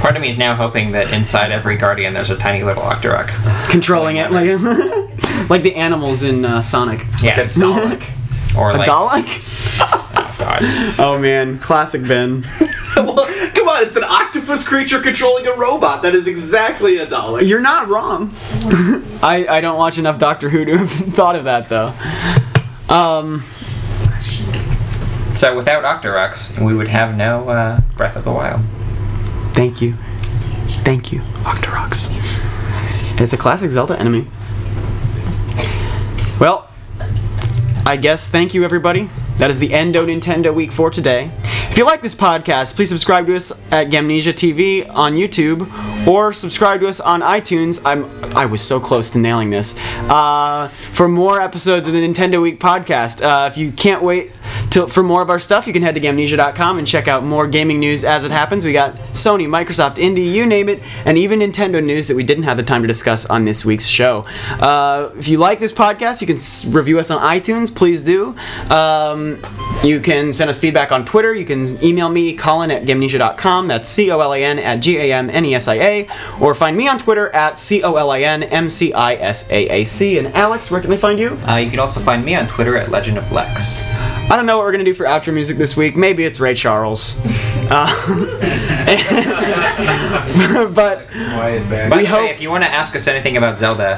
B: Part of me is now hoping that inside every guardian there's a tiny little Octorok.
A: Controlling it like, [LAUGHS] like the animals in uh, Sonic.
B: Yes. [LAUGHS] Or
A: A
B: like
A: Dalek?
B: oh god.
A: Oh man, classic Ben.
C: well, come on, it's an octopus creature controlling a robot. That is exactly a Dalek.
A: You're not wrong. I, I don't watch enough Doctor Who to have thought of that though. Um,
B: So without Octoroks, we would have no uh, Breath of the Wild.
A: thank you, thank you, Octoroks. It's a classic Zelda enemy. Well, I guess thank you everybody. That is the end of Nintendo Week for today. If you like this podcast, please subscribe to us at Gamnesia TV on YouTube or subscribe to us on iTunes. I'm I was so close to nailing this. Uh, for more episodes of the Nintendo Week podcast. Uh, if you can't wait to, for more of our stuff, you can head to Gamnesia.com and check out more gaming news as it happens. We got Sony, Microsoft, Indie, you name it, and even Nintendo news that we didn't have the time to discuss on this week's show. Uh, if you like this podcast, you can s- review us on iTunes. Please do. Um, you can send us feedback on Twitter. You can email me, Colin at gamnesia.com. That's C O L A N at G A M N E S I A. Or find me on Twitter at C O L I N M C I S A A C. And Alex, where can they find you?
B: Uh, you can also find me on Twitter at Legend of Lex.
A: I don't know what we're gonna do for outro music this week. Maybe it's Ray Charles. Uh, [LAUGHS] [LAUGHS] but
F: Quiet
A: We
B: the way,
A: hope-
B: if you want to ask us anything about Zelda,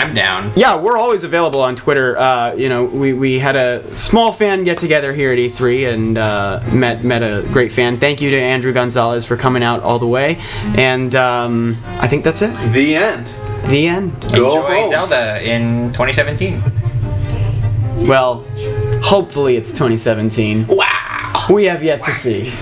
B: I'm down.
A: yeah, we're always available on Twitter. Uh, you know, we, we had a small fan get together here at E3 and uh, met met a great fan. Thank you to Andrew Gonzalez for coming out all the way. And um, I think that's it.
C: The end.
A: The end.
C: Go
B: Enjoy
C: home.
B: Zelda in 2017.
A: Well, hopefully it's 2017. Wow. We have yet to see.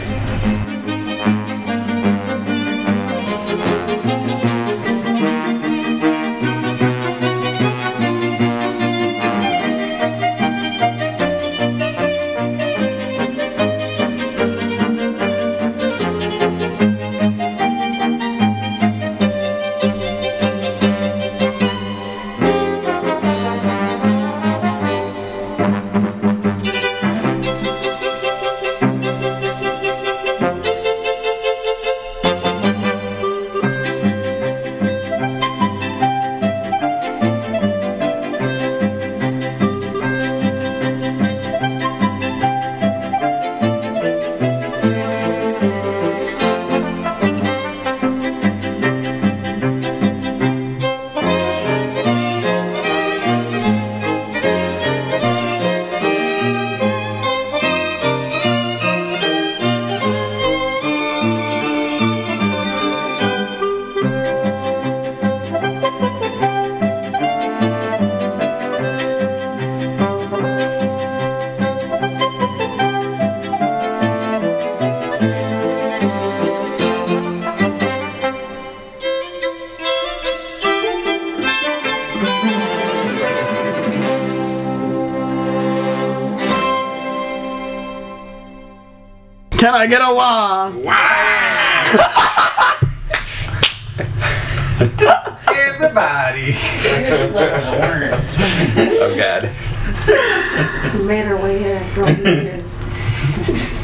A: Can I get a wah? [LAUGHS]
F: Everybody.
B: Oh god.
D: We made our way here. Girl, years. [LAUGHS]